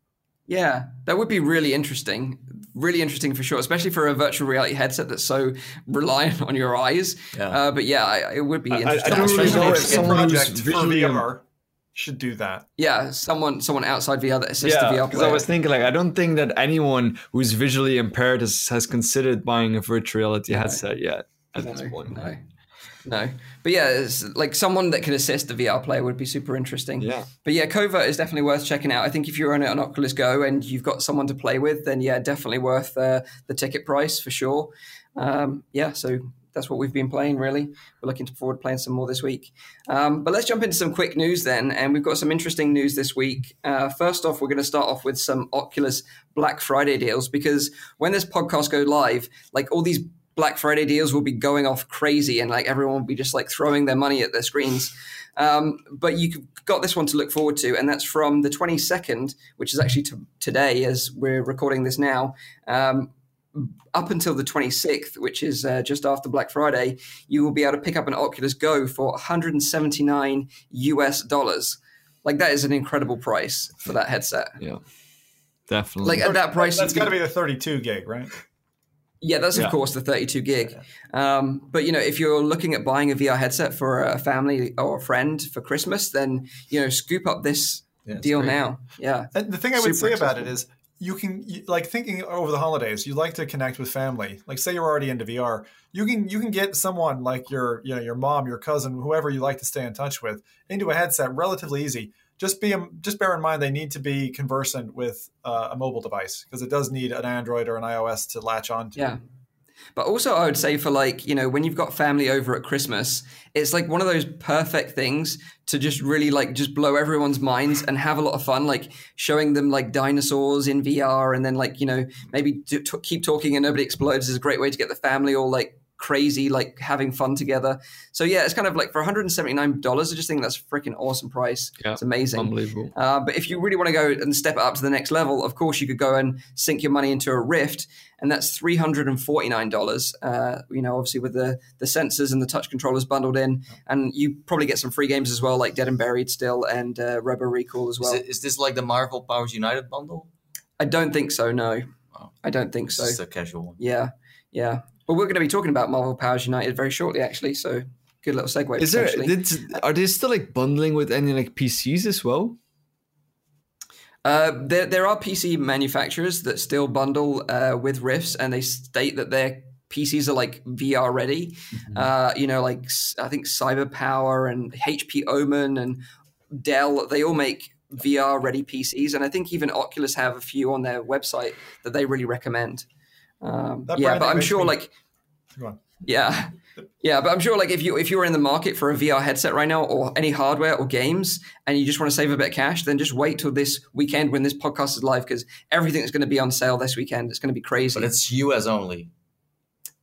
S1: Yeah, that would be really interesting. Really interesting for sure, especially for a virtual reality headset that's so reliant on your eyes.
S2: Yeah.
S1: Uh, but yeah, it would be
S3: I- I
S1: interesting.
S3: don't really know
S1: if-
S3: if someone who's visually
S4: VR should do that.
S1: yeah, someone someone outside VR that assists the
S3: Yeah,
S1: VR
S3: because I was thinking like I don't think that anyone who's visually impaired has, has considered buying a virtual reality headset yet at this
S1: No,
S3: point.
S1: no. No, but yeah, it's like someone that can assist the VR player would be super interesting.
S3: Yeah.
S1: But yeah, Covert is definitely worth checking out. I think if you're on an Oculus Go and you've got someone to play with, then yeah, definitely worth uh, the ticket price for sure. Um, yeah, so that's what we've been playing really. We're looking forward to playing some more this week. Um, but let's jump into some quick news then, and we've got some interesting news this week. Uh, first off, we're going to start off with some Oculus Black Friday deals because when this podcast go live, like all these Black Friday deals will be going off crazy, and like everyone will be just like throwing their money at their screens. Um, but you got this one to look forward to, and that's from the 22nd, which is actually t- today as we're recording this now. Um, up until the 26th, which is uh, just after Black Friday, you will be able to pick up an Oculus Go for 179 US dollars. Like that is an incredible price for that headset.
S3: Yeah. Definitely.
S1: Like at that price,
S4: That's
S1: you
S4: got to be the 32 gig, right?
S1: yeah, that's of
S3: Yeah.
S1: course the 32 gig. Um, but you know, if you're looking at buying a VR headset for a family or a friend for Christmas, then you know, scoop up this
S2: Yeah,
S1: deal
S2: great.
S1: now. Yeah,
S4: And the thing I would
S1: Super
S4: say about it
S1: accessible.
S4: is you can like thinking over the holidays you like to connect with family. Like say you're already into vr you can you can get someone like your you know your mom your cousin whoever you like to stay in touch with into a headset relatively easy. Just be just bear in mind they need to be conversant with uh, a mobile device because it does need an android or an ios to latch on to
S1: yeah. But also, I would say for like you know, when you've got family over at Christmas, it's like one of those perfect things to just really like just blow everyone's minds and have a lot of fun, like showing them like dinosaurs in VR, and then like you know maybe do, t- keep talking and nobody explodes is a great way to get the family all like crazy, like having fun together. So yeah, it's kind of like for 179 dollars. I just think that's a freaking awesome price.
S3: Yeah,
S1: it's amazing.
S3: Unbelievable.
S1: Uh, but if you really want to go and step it up to the next level, of course, you could go and sink your money into a Rift, and that's three hundred and forty nine dollars. Uh, you know, obviously with the the sensors and the touch controllers bundled in, and you probably get some free games as well, like Dead and Buried still, and uh, Robo Recall as
S2: Is,
S1: well.
S2: it, is this like the Marvel Powers United bundle?
S1: I don't think so. No,
S2: Oh.
S1: I don't think
S2: It's
S1: so.
S2: just a casual one.
S1: Yeah, yeah. But we're going to be talking about Marvel Powers United very shortly, actually. So good little segue.
S3: Is there did, are they still like bundling with any like PCs as well?
S1: Uh, there, there are PC manufacturers that still bundle uh, with Rifts, and they state that their PCs are like VR ready. Uh, you know, like I think CyberPower and HP Omen and Dell, they all make VR ready PCs, and I think even Oculus have a few on their website that they really recommend. Um, yeah, but I'm sure
S4: me-
S1: like yeah. Yeah, but I'm sure like if you if you're in the market for a VR headset right now or any hardware or games and you just want to save a bit of cash, then just wait till this weekend when this podcast is live because everything's going to be on sale this weekend. It's going to be crazy.
S2: But it's US only.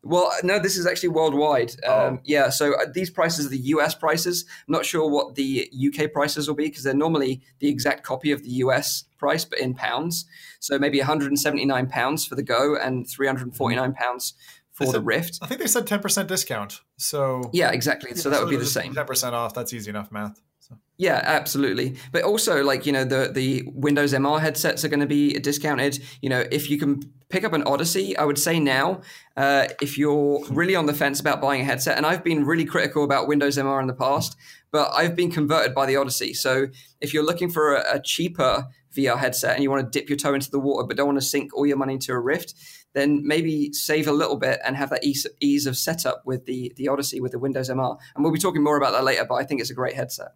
S1: Well, no, this is actually worldwide.
S2: Oh.
S1: Um, yeah, so uh, these prices are the US prices. I'm not sure what the UK prices will be because they're normally the exact copy of the US price, but in pounds. So maybe 179 pounds for the Go and 349 pounds for
S4: Is
S1: the Rift.
S4: i think they said 10% discount so
S1: Yeah, exactly. So that would be the same.
S4: 10% off that's easy enough math so.
S1: Yeah, absolutely. But also, like you know, the the Windows MR headsets are going to be discounted. You know, if you can pick up an Odyssey, I would say now, uh, if you're really on the fence about buying a headset, and I've been really critical about Windows MR in the past, but I've been converted by the Odyssey. So if you're looking for a, a cheaper VR headset and you want to dip your toe into the water but don't want to sink all your money into a Rift, then maybe save a little bit and have that ease, ease of setup with the the Odyssey with the Windows MR. And we'll be talking more about that later. But I think it's a great headset.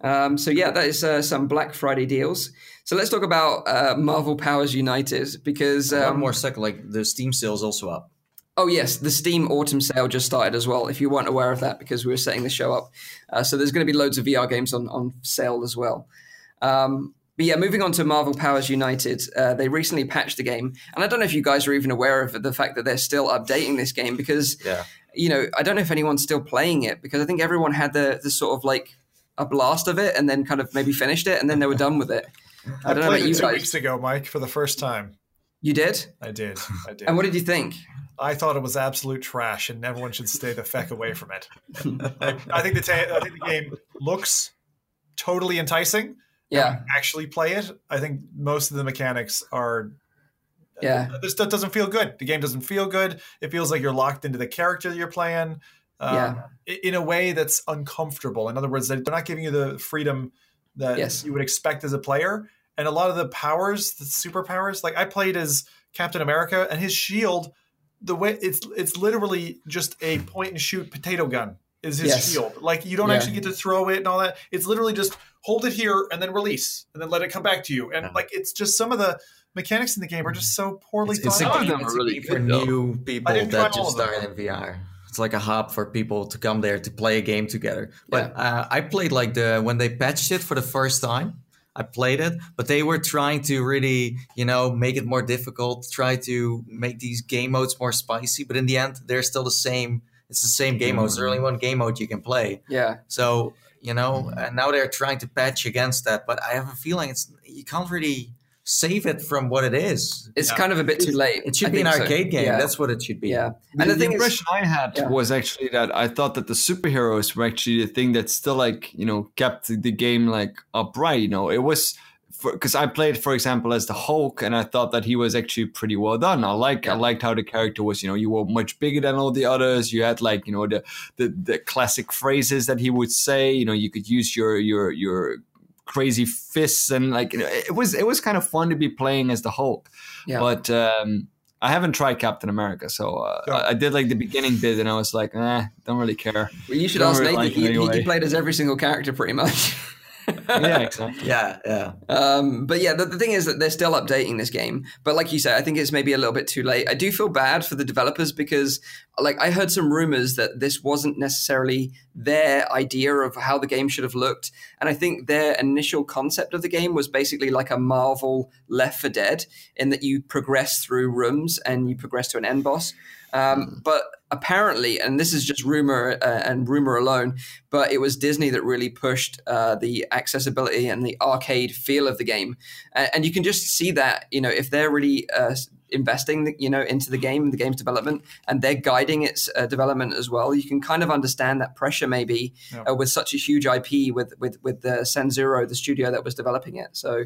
S1: Um, so yeah, that is uh, some Black Friday deals. So let's talk about uh, Marvel Powers United because
S2: One
S1: um,
S2: more second, like the Steam sale is also up.
S1: oh yes, the Steam Autumn Sale just started as well. If you weren't aware of that, because we were setting the show up, uh, so there's going to be loads of VR games on on sale as well. Um, but yeah, moving on to Marvel Powers United, uh, they recently patched the game, and I don't know if you guys are even aware of the fact that they're still updating this game because
S2: Yeah.
S1: you know, I don't know if anyone's still playing it because I think everyone had the, the sort of like a blast of it and then kind of maybe finished it and then they were done with it. I
S4: I,
S1: don't know about you
S4: two
S1: guys.
S4: weeks ago, Mike, for the first time.
S1: You did?
S4: I did. I did.
S1: And what did you think?
S4: I thought it was absolute trash, and everyone should stay the feck away from it. I, I think the ta- I think the game looks totally enticing.
S1: Yeah.
S4: Actually, play it. I think most of the mechanics are.
S1: Yeah.
S4: This stuff doesn't feel good. The game doesn't feel good. It feels like you're locked into the character that you're playing. Um,
S1: Yeah.
S4: In a way that's uncomfortable. In other words, they're not giving you the freedom that
S1: Yes.
S4: you would expect as a player. And a lot of the powers, the superpowers, like I played as Captain America, and his shield the way it's it's literally just a point and shoot potato gun is his
S1: Yes.
S4: shield. Like you don't
S1: Yeah.
S4: actually get to throw it and all that. It's literally just hold it here and then release and then let it come back to you. And
S2: Yeah.
S4: like it's just some of the mechanics in the game are just so poorly
S2: It's, it's
S4: thought
S2: a
S3: Some of them are really
S2: game for
S3: though.
S2: new people
S4: didn't try
S2: that
S4: all
S2: just
S4: of
S2: started in VR. It's like a hub for people to come there to play a game together. But uh, I played like the when they patched it for the first time. I played it, but they were trying to really, you know, make it more difficult, try to make these game modes more spicy. But in the end, they're still the same. It's the same game mode. There's only one game mode you can play.
S1: Yeah.
S2: So you know, and now they're trying to patch against that. But I have a feeling it's you can't really save it from what it is.
S1: It's
S4: Yeah.
S1: kind of a bit too late.
S2: It should
S1: I
S2: be an
S1: think so.
S2: arcade game.
S1: Yeah.
S2: That's what it should be.
S1: yeah.
S3: And
S1: And
S3: the,
S1: the thing is,
S3: I had
S1: Yeah.
S3: was actually that I thought that the superheroes were actually the thing that still like you know kept the game like upright. You know, it was because I played, for example, as the Hulk, and I thought that he was actually pretty well done. I like I liked how the character was. You know, you were much bigger than all the others. You had like you know the the, the classic phrases that he would say. You know, you could use your your your crazy fists and like it was it was kind of fun to be playing as the Hulk.
S1: Yeah.
S3: But um, I haven't tried Captain America, so uh,
S4: Yeah.
S3: I, I did like the beginning bit, and I was like, eh, don't really care.
S1: well, you should
S3: Don't
S1: ask
S3: really
S1: Nathan.
S3: like it
S1: he, he- he played as every single character pretty much.
S3: yeah, exactly.
S2: Yeah, yeah.
S1: Um, but yeah, the, the thing is that they're still updating this game. But like you say, I think it's maybe a little bit too late. I do feel bad for the developers because, like, I heard some rumors that this wasn't necessarily their idea of how the game should have looked. And I think their initial concept of the game was basically like a Marvel Left for Dead, in that you progress through rooms and you progress to an end boss. Um, but apparently, and this is just rumor uh, and rumor alone, but it was Disney that really pushed uh, the accessibility and the arcade feel of the game, and, and you can just see that you know if they're really uh, investing you know into the game, the game's development, and they're guiding its uh, development as well, you can kind of understand that pressure maybe
S4: Yeah.
S1: uh, with such a huge IP with with with the Sanzaru, the studio that was developing it. So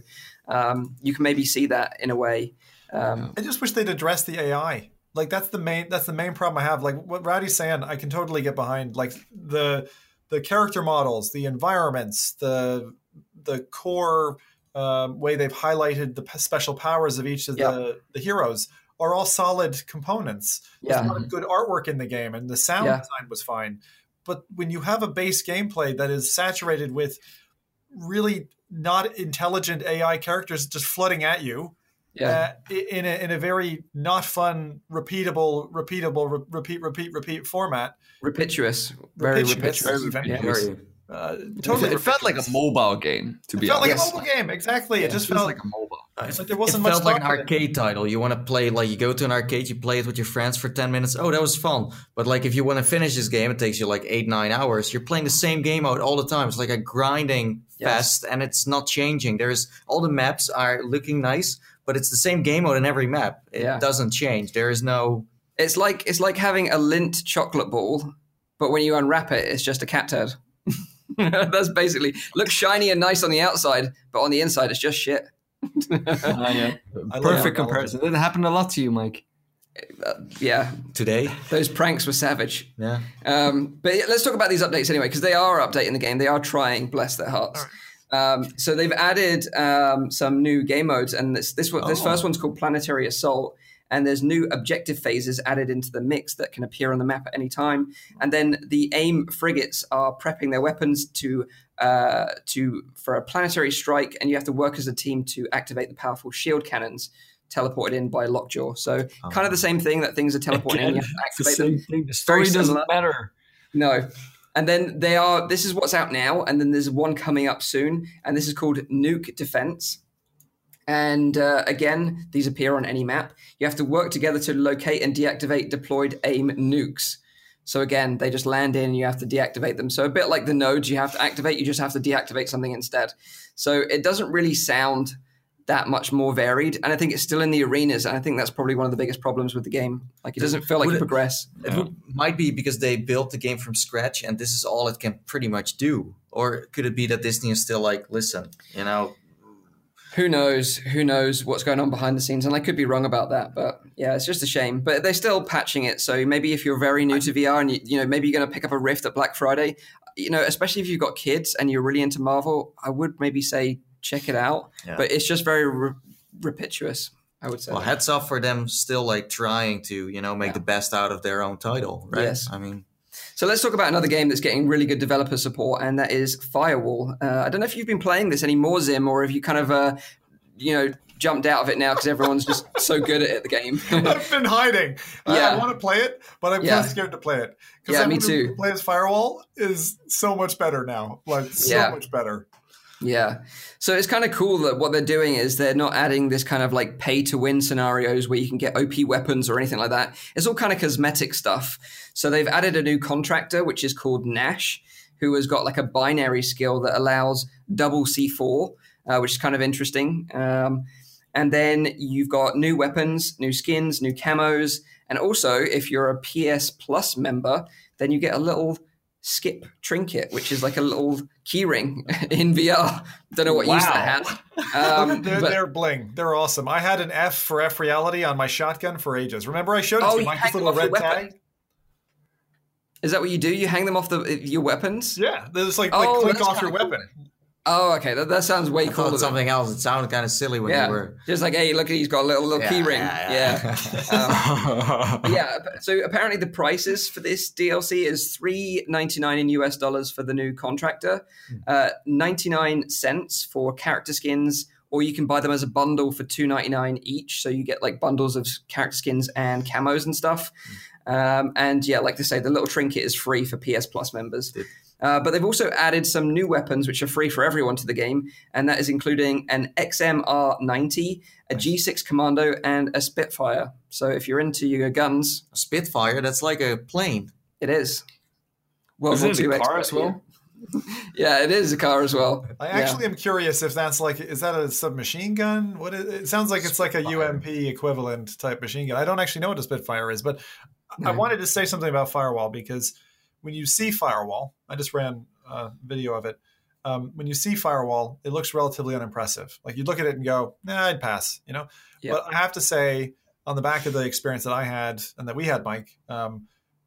S1: um, you can maybe see that in a way. Um,
S4: I just wish they'd address the AI. Like that's the main that's the main problem I have. Like what Rowdy's saying, I can totally get behind. Like the the character models, the environments, the the core um, way they've highlighted the p- special powers of each of
S1: Yeah.
S4: the the heroes are all solid components.
S1: Yeah.
S4: a lot of good artwork in the game, and the sound
S1: Yeah.
S4: design was fine. But when you have a base gameplay that is saturated with really not intelligent AI characters just flooding at you,
S1: yeah,
S4: uh, in a in a very not fun, repeatable, repeatable, re- repeat, repeat, repeat format.
S1: repituous, very
S4: Repitulous,
S1: repituous. Yeah.
S2: Very.
S4: Uh,
S3: It,
S4: totally,
S3: it felt like a mobile game, to be.
S4: It
S3: be
S4: felt like
S3: honest.
S4: a mobile game. Exactly. It just
S3: feels
S4: felt
S3: like a mobile.
S4: it's like there wasn't much
S2: felt like an
S4: thought it.
S2: arcade title. You want to play like you go to an arcade, you play it with your friends for ten minutes. Oh, that was fun. But like if you want to finish this game, it takes you like eight nine hours. You're playing the same game out all the time. It's like a grinding
S1: Yes.
S2: fest, and it's not changing. There's all the maps are looking nice, but it's the same game mode in every map. It
S1: Yeah.
S2: doesn't change. There is no.
S1: It's like it's like having a Lindt chocolate ball, but when you unwrap it, it's just a cat turd. That's basically looks shiny and nice on the outside, but on the inside, it's just shit.
S3: Ah, yeah.
S4: I love
S3: Perfect comparison. It happened a lot to you, Mike.
S1: Yeah,
S2: Today,
S1: those pranks were savage.
S2: yeah.
S1: Um, but let's talk about these updates anyway, because they are updating the game. They are trying, bless their hearts. Um, so they've added um, some new game modes, and this this one, this
S2: Oh.
S1: first one's called Planetary Assault. And there's new objective phases added into the mix that can appear on the map at any time. And then the AIM frigates are prepping their weapons to uh, to for a planetary strike, and you have to work as a team to activate the powerful shield cannons teleported in by Lockjaw. So kind of the same thing that things are teleporting in. You have to
S3: It's the
S1: activate them.
S3: thing. The story doesn't matter.
S1: No. And then they are. This is what's out now, and then there's one coming up soon, and this is called Nuke Defense. And uh, again, these appear on any map. You have to work together to locate and deactivate deployed AIM nukes. So again, they just land in, and you have to deactivate them. So a bit like the nodes you have to activate, you just have to deactivate something instead. So it doesn't really sound that much more varied, and I think it's still in the arenas, and I think that's probably one of the biggest problems with the game. Like it doesn't feel like
S2: Would it-
S1: progress.
S2: It would, might be because they built the game from scratch, and this is all it can pretty much do. Or could it be that Disney is still like, listen, you know,
S1: who knows who knows what's going on behind the scenes and i could be wrong about that but yeah it's just a shame but they're still patching it so maybe if you're very new to vr and you, you know maybe you're going to pick up a rift at black friday you know especially if you've got kids and you're really into marvel i would maybe say check it out
S2: Yeah.
S1: but it's just very re- repetitious I would say.
S2: Well, heads off for them still like trying to, you know, make
S1: Yeah.
S2: the best out of their own title, right?
S1: Yes.
S2: I mean,
S1: So let's talk about another game that's getting really good developer support, and that is Firewall. Uh, I don't know if you've been playing this anymore, Zim, or if you kind of, uh, you know, jumped out of it now because everyone's just so good at it, the game.
S4: I've been hiding. I- I, want to play it, but I'm
S1: Yeah.
S4: too scared to play it.
S1: Yeah, me
S4: everyone
S1: too.
S4: play Plays Firewall is so much better now. Like so
S1: Yeah.
S4: much better.
S1: Yeah. So it's kind of cool that what they're doing is they're not adding this kind of like pay to win scenarios where you can get OP weapons or anything like that. It's all kind of cosmetic stuff. So they've added a new contractor, which is called Nash, who has got like a binary skill that allows double C4, uh, which is kind of interesting. Um, and then you've got new weapons, new skins, new camos. And also, if you're a PS Plus member, then you get a little skip trinket, which is like a little keyring in VR. Don't know what use that has. Um,
S4: they're,
S1: but-
S4: they're bling. They're awesome. I had an F for F reality on my shotgun for ages. Remember, I showed it
S1: Oh,
S4: to you,
S1: you
S4: like this little red
S1: weapon?
S4: tag.
S1: is that what you do? You hang them off the your weapons?
S4: Yeah, they just like,
S1: Oh,
S4: like click off your
S1: kinda cool.
S4: weapon.
S1: Oh, okay. That, that sounds way
S2: I
S1: cooler. than-
S2: something else. It sounded kind of silly when
S1: yeah,
S2: you were.
S1: just like hey, look, at he's got a little little key ring.
S2: yeah,
S1: Yeah. Um, yeah. So apparently the prices for this DLC is three ninety nine in US dollars for the new contractor, uh, ninety nine cents for character skins, or you can buy them as a bundle for two ninety nine each. So you get like bundles of character skins and camos and stuff. Um, and yeah, like to say, the little trinket is free for PS Plus members. Uh, but they've also added some new weapons which are free for everyone to the game, and that is including an XMR90, a G6 Commando, and a Spitfire. So if you're into your guns,
S2: A Spitfire, that's like a plane.
S1: it is. World
S3: Isn't
S1: War
S3: it a car as well?
S1: Yeah, it is a car as well.
S4: I
S1: Yeah.
S4: actually am curious if that's like, is that a submachine gun? What is, it sounds like it's like a UMP equivalent type machine gun. I don't actually know what a Spitfire is, but I wanted to say something about Firewall because when you see Firewall, I just ran a video of it. Um, when you see Firewall, it looks relatively unimpressive. Like you'd look at it and go, "Nah, I'd pass," you know.
S1: Yeah.
S4: But I have to say, on the back of the experience that I had and that we had, Mike, um,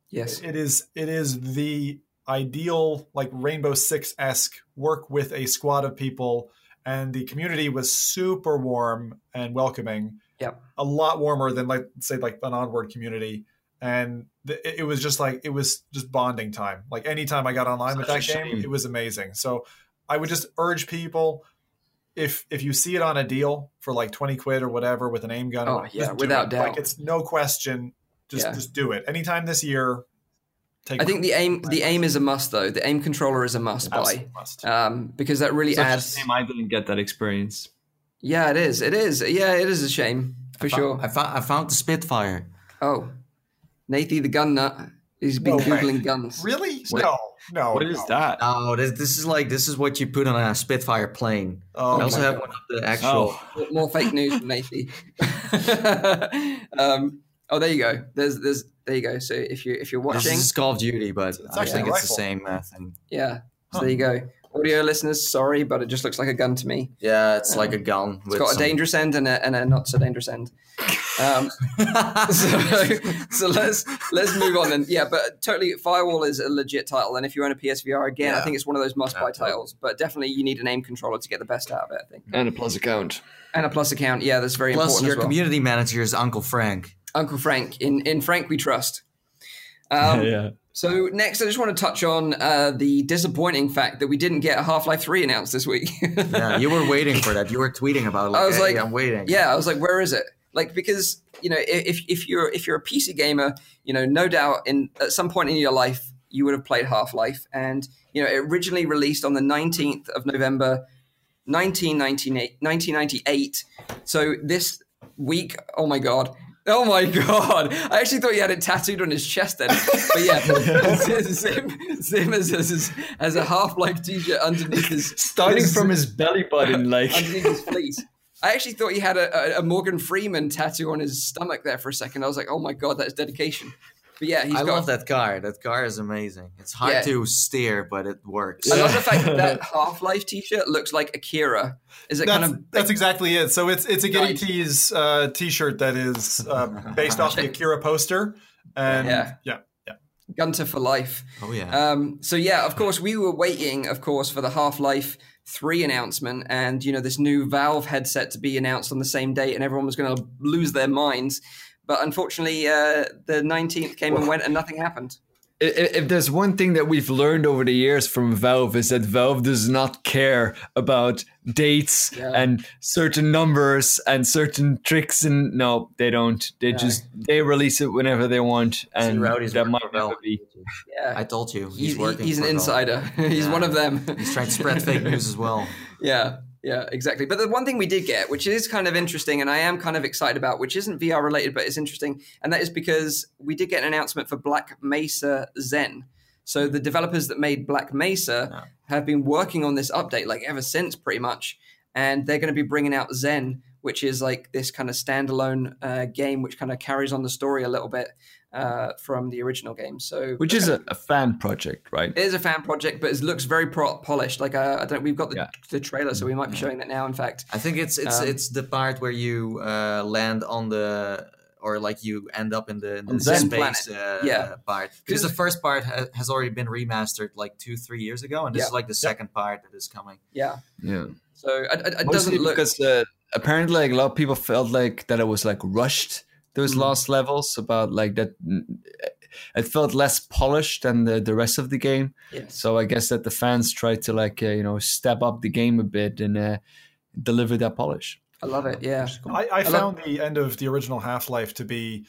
S1: Yes.
S4: it is it is the ideal like Rainbow Six esque work with a squad of people, and the community was super warm and welcoming.
S1: Yep.
S4: a lot warmer than like say like an onward community, and the, it it was just like it was just bonding time. Like anytime I got online with that game, it was amazing. So I would just urge people. If, if you see it on a deal for like 20 quid or whatever with an aim gun,
S1: Oh,
S4: just
S1: yeah, without
S4: it.
S1: doubt.
S4: Like it's no question. Just
S1: Yeah.
S4: just do it. Anytime this year, take
S1: I think the aim the aim is a must though. The aim controller is a must buy.
S4: Must.
S1: Um, because that really
S3: Such a
S1: adds.
S3: shame I didn't get that experience.
S1: Yeah, it is. It is. Yeah, it is a shame for
S2: I fou-
S1: sure.
S2: I, found, I found the Spitfire.
S1: Oh, Nathie the gun nut. He's been
S4: No way.
S1: googling guns.
S4: Really?
S3: What-
S4: no, no.
S3: What is
S4: no.
S3: that?
S2: Oh, this, this is like this is what you put on a Spitfire plane.
S4: Oh,
S2: I also have
S4: God.
S2: one of the actual.
S3: Oh,
S1: More fake news from Nathie. um, oh, there you go. There's, there's, there you go. So if you if you're watching,
S2: This
S1: watching,
S2: is Call of Duty, but I
S4: actually
S2: think it's
S4: rifle.
S2: the same uh, thing.
S1: yeah. So
S4: Huh.
S1: there you go. Audio listeners, sorry, but it just looks like a gun to me.
S2: Yeah, it's like a gun.
S1: It's got a dangerous end and a, and a not so dangerous end. Um, so, so let's let's move on then. Yeah, but totally, Firewall is a legit title, and if you own a PSVR again, I think it's one of those must-buy titles. But definitely, you need an aim controller to get the best out of it. I think,
S3: and a plus account.
S1: and a plus account. Yeah, that's very
S2: Plus,
S1: important
S2: your
S1: as well.
S2: community manager is Uncle Frank.
S1: Uncle Frank. In in Frank, we trust. Um,
S3: yeah.
S1: So next, I just want to touch on uh, the disappointing fact that we didn't get a Half Life Three announced this week.
S2: Yeah, you were waiting for that. You were tweeting about it. Like,
S1: I was
S2: "Hey,
S1: like,
S2: I'm waiting.
S1: yeah, I was like, where is it? Like because you know, if if you're if you're a PC gamer, you know, no doubt in at some point in your life you would have played Half Life, and you know, it originally released on the 19th of November, 1998. 1998. So this week, oh my god. Oh my god! I actually thought he had it tattooed on his chest then. But yeah, Zim, Zim has, has, has a Half Life t-shirt underneath his
S3: Starting
S1: his-
S3: from his belly button, like
S1: underneath his fleece. I actually thought he had a, a, a Morgan Freeman tattoo on his stomach there for a second. I was like, oh my god, that's dedication. But yeah, he's
S2: I
S1: got.
S2: love that car. That car is amazing. It's hard
S1: Yeah.
S2: to steer, but it works.
S1: I love the fact that that Half Life T-shirt looks like Akira. Is it
S4: That's,
S1: kind of?
S4: that's exactly it. So it's it's a Giddy
S1: Nice.
S4: T's uh, t-shirt that is uh, based off the Akira poster, and
S1: Yeah.
S4: yeah, yeah,
S1: Gunter for life.
S2: Oh yeah.
S1: Um, so yeah, of course, we were waiting, of course, for the Half Life Three announcement, and you know this new Valve headset to be announced on the same date, and everyone was going to lose their minds. But unfortunately, uh, the nineteenth came and went, and nothing happened.
S3: I- i- If there's one thing that we've learned over the years from Valve is that Valve does not care about dates
S1: Yeah.
S3: and certain numbers and certain tricks and no, they don't. They just they release it whenever they want and
S2: Rowdy's
S3: that might never be.
S1: Yeah,
S2: I told you. He's,
S1: he's,
S2: working.
S1: he's an
S2: Valve.
S1: insider. he's
S2: Yeah.
S1: one of them.
S2: He's trying to spread fake news as well.
S1: Yeah, yeah, exactly. But the one thing we did get, which is kind of interesting, and I am kind of excited about, which isn't VR related, but is interesting, and that is because we did get an announcement for Black Mesa Xen. So the developers that made Black Mesa
S2: Yeah.
S1: have been working on this update like ever since, pretty much, and they're going to be bringing out Xen, which is like this kind of standalone uh, game, which kind of carries on the story a little bit uh, from the original game. So
S3: Which is a, a fan project, right?
S1: it is a fan project, but it looks very pro- polished. Like uh, I don't, we've got the,
S3: Yeah.
S1: the trailer, so we might be showing that now. In fact,
S2: I think it's it's
S1: Um,
S2: it's the part where you uh, land on the or like you end up in the, in the
S3: Xen
S2: space uh,
S1: Yeah.
S2: part because the first part ha- has already been remastered like two three years ago and this
S1: Yeah.
S2: is like the second part that is coming.
S1: yeah.
S3: Yeah.
S1: So it, it, it doesn't look.
S3: because uh, apparently like a lot of people felt like that it was like rushed those
S1: Mm.
S3: last levels about like that mm, it felt less polished than the, the rest of the game
S1: Yes.
S3: so i guess that the fans tried to like uh, you know step up the game a bit and uh, deliver that polish
S1: I love it. Yeah.
S4: I, I
S1: love-
S4: found the end of the original Half Life to be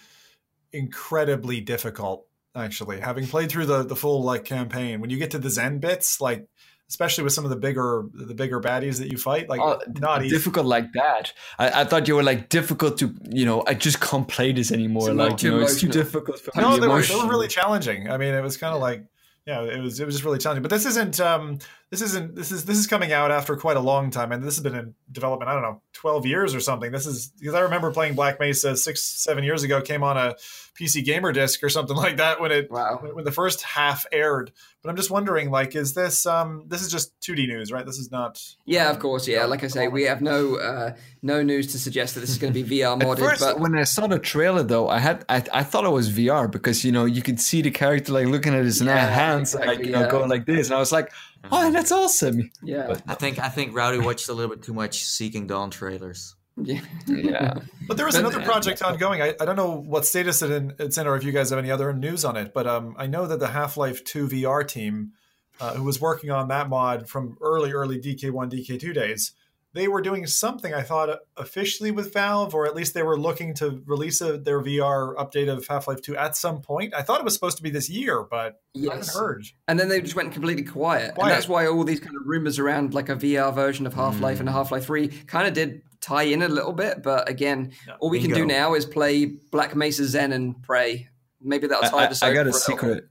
S4: incredibly difficult. Actually, having played through the the full like campaign, when you get to the Xen bits, like especially with some of the bigger the bigger baddies that you fight, like
S3: Oh,
S4: not easy.
S3: difficult like that I, I thought you were like difficult to you know i just can't play this anymore
S1: Too mo-
S3: like
S1: too
S3: you know it's too difficult for
S4: No,
S3: me
S4: they were, they were really challenging. I mean, it was kind of like, yeah, it was it was just really challenging. But this isn't um, this isn't this is this is coming out after quite a long time, and this has been in development. I don't know, twelve years or something. This is because I remember playing Black Mesa six seven years ago. Came on a PC Gamer disc or something like that when it
S1: Wow.
S4: when the first half aired. But I'm just wondering, like, is this um, this is just 2D news, right? This is not.
S1: Yeah, of course. Yeah, like I say, we have no uh, no news to suggest that this is going to be VR
S3: At
S1: modded.
S3: first,
S1: but
S3: when I saw the trailer, though, I had I, I thought it was VR because you know you could see the character like looking at his
S1: Yeah,
S3: hands, like you know,
S1: yeah.
S3: going like this, and I was like, "Oh, that's awesome!"
S1: yeah,
S2: I think I think Rowdy watched a little bit too much Seeking Dawn trailers.
S1: yeah,
S3: Yeah,
S4: But there is
S1: But-
S4: another project ongoing. I, I don't know what status it in, it's in, or if you guys have any other news on it. But um, I know that the Half Life Two VR team, uh, who was working on that mod from early, early DK1, DK2 days, they were doing something. I thought officially with Valve, or at least they were looking to release a, their VR update of Half Life Two at some point. I thought it was supposed to be this year, but I haven't
S1: Yes.
S4: heard.
S1: and then they just went completely quiet, and that's why all these kind of rumors around like a VR version of Half Life and hmm. Half Life Three kind of did tie in a little bit. But again,
S4: Yeah.
S1: all we can do now is play Black Mesa Xen and pray. Maybe that'll
S3: tie
S1: tide
S3: I,
S1: us
S3: I
S1: over
S3: got a
S1: little
S3: secret.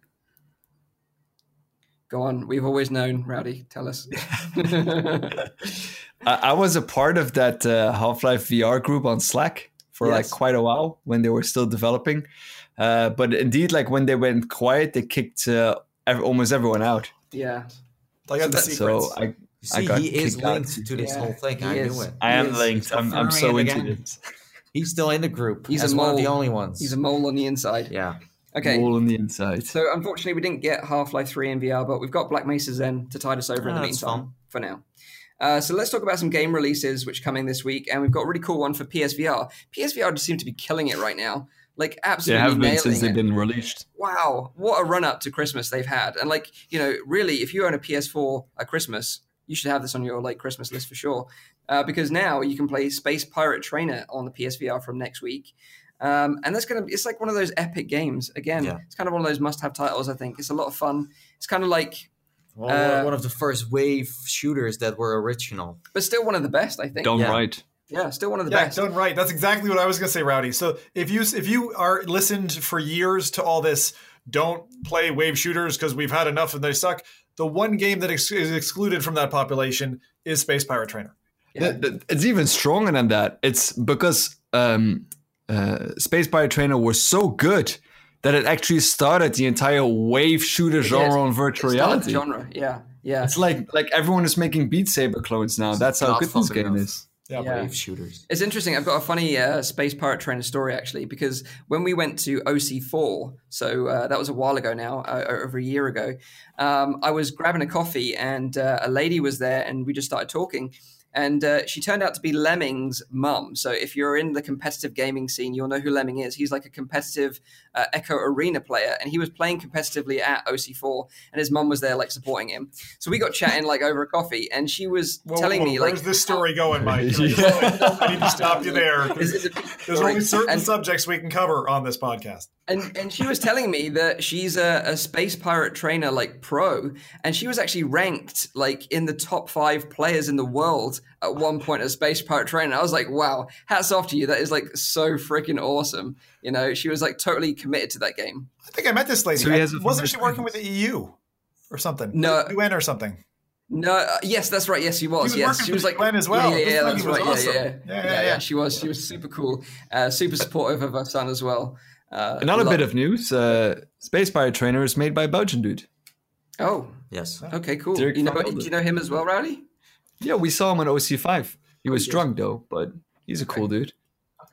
S1: Go on. We've always known, Rowdy. Tell us.
S3: I, I was a part of that uh, Half Life VR group on Slack for like quite a while when they were still developing. Uh, but indeed, like when they went quiet, they kicked uh, ev- almost everyone out.
S1: yeah.
S4: I got the
S1: So
S4: secrets.
S3: So I,
S2: You
S3: I
S2: see,
S3: got
S2: he is
S3: kicked out.
S2: linked to this
S1: Yeah,
S2: whole thing.
S1: he
S2: I
S1: is.
S2: knew it.
S3: I
S1: He
S3: am
S1: is-
S3: linked. I'm, I'm so into
S2: again.
S3: it.
S2: He's still in the group.
S1: He's
S2: He's
S1: a
S2: one of the only ones.
S1: He's a mole on the inside.
S2: yeah.
S1: Okay.
S3: All on the inside.
S1: So unfortunately, we didn't get Half Life Three in VR, but we've got Black Mesa Xen to tide us over in
S2: Ah,
S1: the meantime
S2: fun.
S1: for now. Uh, so let's talk about some game releases which are coming this week, and we've got a really cool one for PSVR. PSVR just seem to be killing it right now, like absolutely
S3: have been
S1: nailing
S3: since they've been released.
S1: Wow, what a run up to Christmas they've had, and like you know, really, if you own a PS4 at Christmas, you should have this on your like Christmas list for sure, uh, because now you can play Space Pirate Trainer on the PSVR from next week. Um, and that's gonna be it's like one of those epic games. Again,
S2: Yeah.
S1: it's kind of one of those must have titles, I think. It's a lot of fun. It's kind of like
S2: Well,
S1: Uh,
S2: one of the first wave shooters that were original.
S1: but still one of the best, I think.
S3: Done
S2: Yeah.
S3: right.
S1: Yeah, still one of the
S4: Yeah,
S1: best.
S4: done right. That's exactly what I was going to say, Rowdy. So if you if you are listened for years to all this, don't play wave shooters because we've had enough and they suck. The one game that ex- is excluded from that population is Space Pirate Trainer.
S1: Yeah.
S3: Th- th- It's even stronger than that. It's because um, uh, Space Pirate Trainer was so good that it actually started the entire wave shooter genre on virtual
S1: It's not a
S3: reality.
S1: genre. Yeah, yeah.
S3: It's like like everyone is making Beat Saber clones now. That's how good this game
S2: enough.
S3: is.
S4: Yeah,
S1: Yeah.
S2: wave shooters.
S1: It's interesting. I've got a funny uh, space pirate trainer story actually, because when we went to OC4, so uh, that was a while ago now, uh, over a year ago, um, I was grabbing a coffee and uh, a lady was there, and we just started talking. And uh, she turned out to be Lemming's mum. So if you're in the competitive gaming scene, you'll know who Lemming is. He's like a competitive uh, Echo Arena player, and he was playing competitively at OC4, and his mum was there like supporting him. So we got chatting like over a coffee, and she was
S4: Whoa,
S1: telling
S4: whoa,
S1: me like
S4: where's this story going, Mike?
S3: Yeah.
S4: I need to stop you there.
S1: Is- is
S4: There's only certain
S1: and-
S4: subjects we can cover on this podcast.
S1: And and she was telling me that she's a, a space pirate trainer like pro, and she was actually ranked like in the top five players in the world at one point as space pirate trainer. I was like, wow, hats off to you. That is like so freaking awesome. You know, she was like totally committed to that game.
S4: I think I met this lady.
S3: So he has a
S4: Wasn't she working with the EU or something?
S1: No.
S4: UN or something.
S1: No, uh, yes, that's right. Yes, she was.
S4: was
S1: yes, she was like
S4: UN as well.
S1: Yeah, yeah, yeah, that's right.
S4: awesome.
S1: Yeah, yeah,
S4: Yeah, yeah, yeah.
S1: She was. She was super cool. Uh, super supportive of her son as well. Uh,
S3: Another bit of news: uh, Space Pirate Trainer is made by a Belgian dude.
S1: Oh,
S2: Yes.
S1: okay, cool.
S3: Dirk
S1: you know, do you know him as well, Rowdy?
S3: Yeah, we saw him on OC5. He was
S1: yes.
S3: drunk though, but he's a cool dude.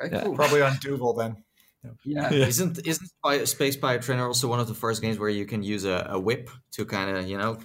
S1: Okay,
S3: Yeah.
S1: cool.
S4: Probably on Duvel then.
S1: Yeah.
S3: Yeah.
S2: Isn't isn't Spy- Space Pirate Trainer also one of the first games where you can use a, a whip to kind of you know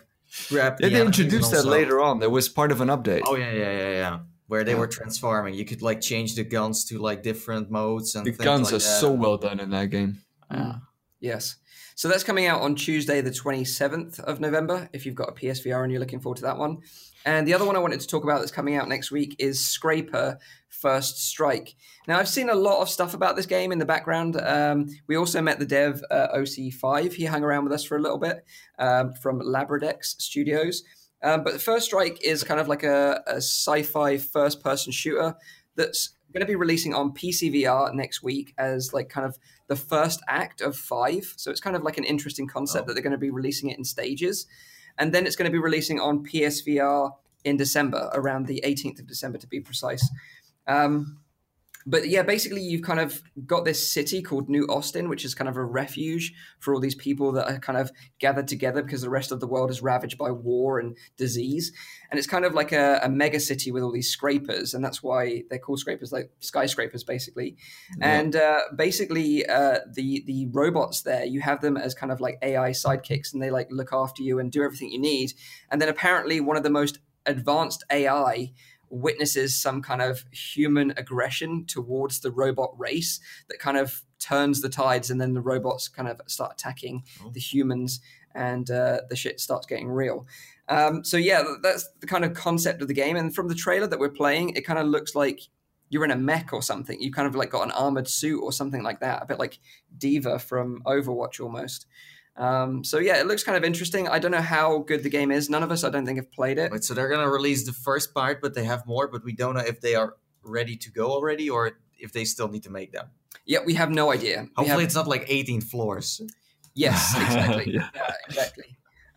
S2: grab?
S3: Yeah,
S2: the
S3: they introduced that later on. That was part of an update.
S2: Oh yeah, yeah, yeah, yeah. Where they were transforming, you could like change the guns to like different modes and
S3: the
S2: things
S3: guns
S2: like
S3: are
S2: that.
S3: so well done in that game.
S2: Yeah.
S1: Yes. So that's coming out on Tuesday, the 27th of November, if you've got a PSVR and you're looking forward to that one. And the other one I wanted to talk about that's coming out next week is Scraper First Strike. Now, I've seen a lot of stuff about this game in the background. Um, we also met the dev uh, OC5. He hung around with us for a little bit um, from Labrodex Studios. Um, but First Strike is kind of like a, a sci fi first person shooter that's going to be releasing on PCVR next week as like kind of the first act of five. So it's kind of like an interesting concept
S2: Oh.
S1: that they're going to be releasing it in stages. And then it's going to be releasing on PSVR in December, around the 18th of December to be precise. Um, but yeah, basically, you've kind of got this city called New Austin, which is kind of a refuge for all these people that are kind of gathered together because the rest of the world is ravaged by war and disease. And it's kind of like a, a mega city with all these scrapers, and that's why they're called scrapers, like skyscrapers, basically. And uh, basically, uh, the the robots there, you have them as kind of like AI sidekicks, and they like look after you and do everything you need. And then apparently, one of the most advanced AI witnesses some kind of human aggression towards the robot race that kind of turns the tides, and then the robots kind of start attacking
S2: Oh.
S1: the humans, and uh, the shit starts getting real. Um, so yeah, that's the kind of concept of the game. And from the trailer that we're playing, it kind of looks like you're in a mech or something. You kind of like got an armored suit or something like that, a bit like D.Va from Overwatch almost. Um, so yeah, it looks kind of interesting. I don't know how good the game is. None of us, I don't think, have played it.
S2: Wait, so they're gonna release the first part, but they have more, but we don't know if they are ready to go already or if they still need to make them.
S1: Yeah, we have no idea.
S2: Hopefully,
S1: have-
S2: it's not like 18 floors.
S1: Yes, exactly.
S3: Yeah.
S1: yeah. exactly.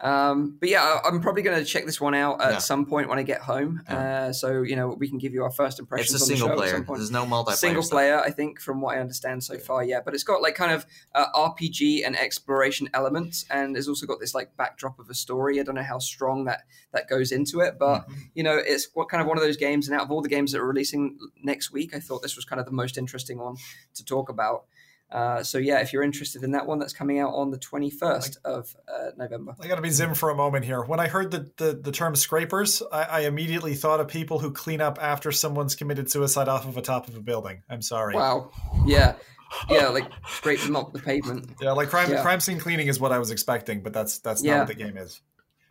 S1: Um, but yeah, I'm probably going to check this one out at
S2: Yeah.
S1: some point when I get home. Uh, so you know, we can give you our first impressions.
S2: It's a
S1: the
S2: single
S1: at
S2: player. There's no multiplayer.
S1: Single
S2: stuff.
S1: player, I think, from what I understand so far. Yeah, but it's got like kind of uh, RPG and exploration elements, and it's also got this like backdrop of a story. I don't know how strong that that goes into it, but
S2: Mm-hmm.
S1: you know, it's what kind of one of those games. And out of all the games that are releasing next week, I thought this was kind of the most interesting one to talk about. Uh, so yeah, if you're interested in that one, that's coming out on the 21st of uh, November.
S4: I got to be Zim for a moment here. When I heard the, the, the term scrapers, I, I immediately thought of people who clean up after someone's committed suicide off of a top of a building. I'm sorry.
S1: Wow. Yeah. Yeah, like scrape them off the pavement.
S4: Yeah, like crime
S1: Yeah.
S4: crime scene cleaning is what I was expecting, but that's that's
S1: Yeah.
S4: not what the game is.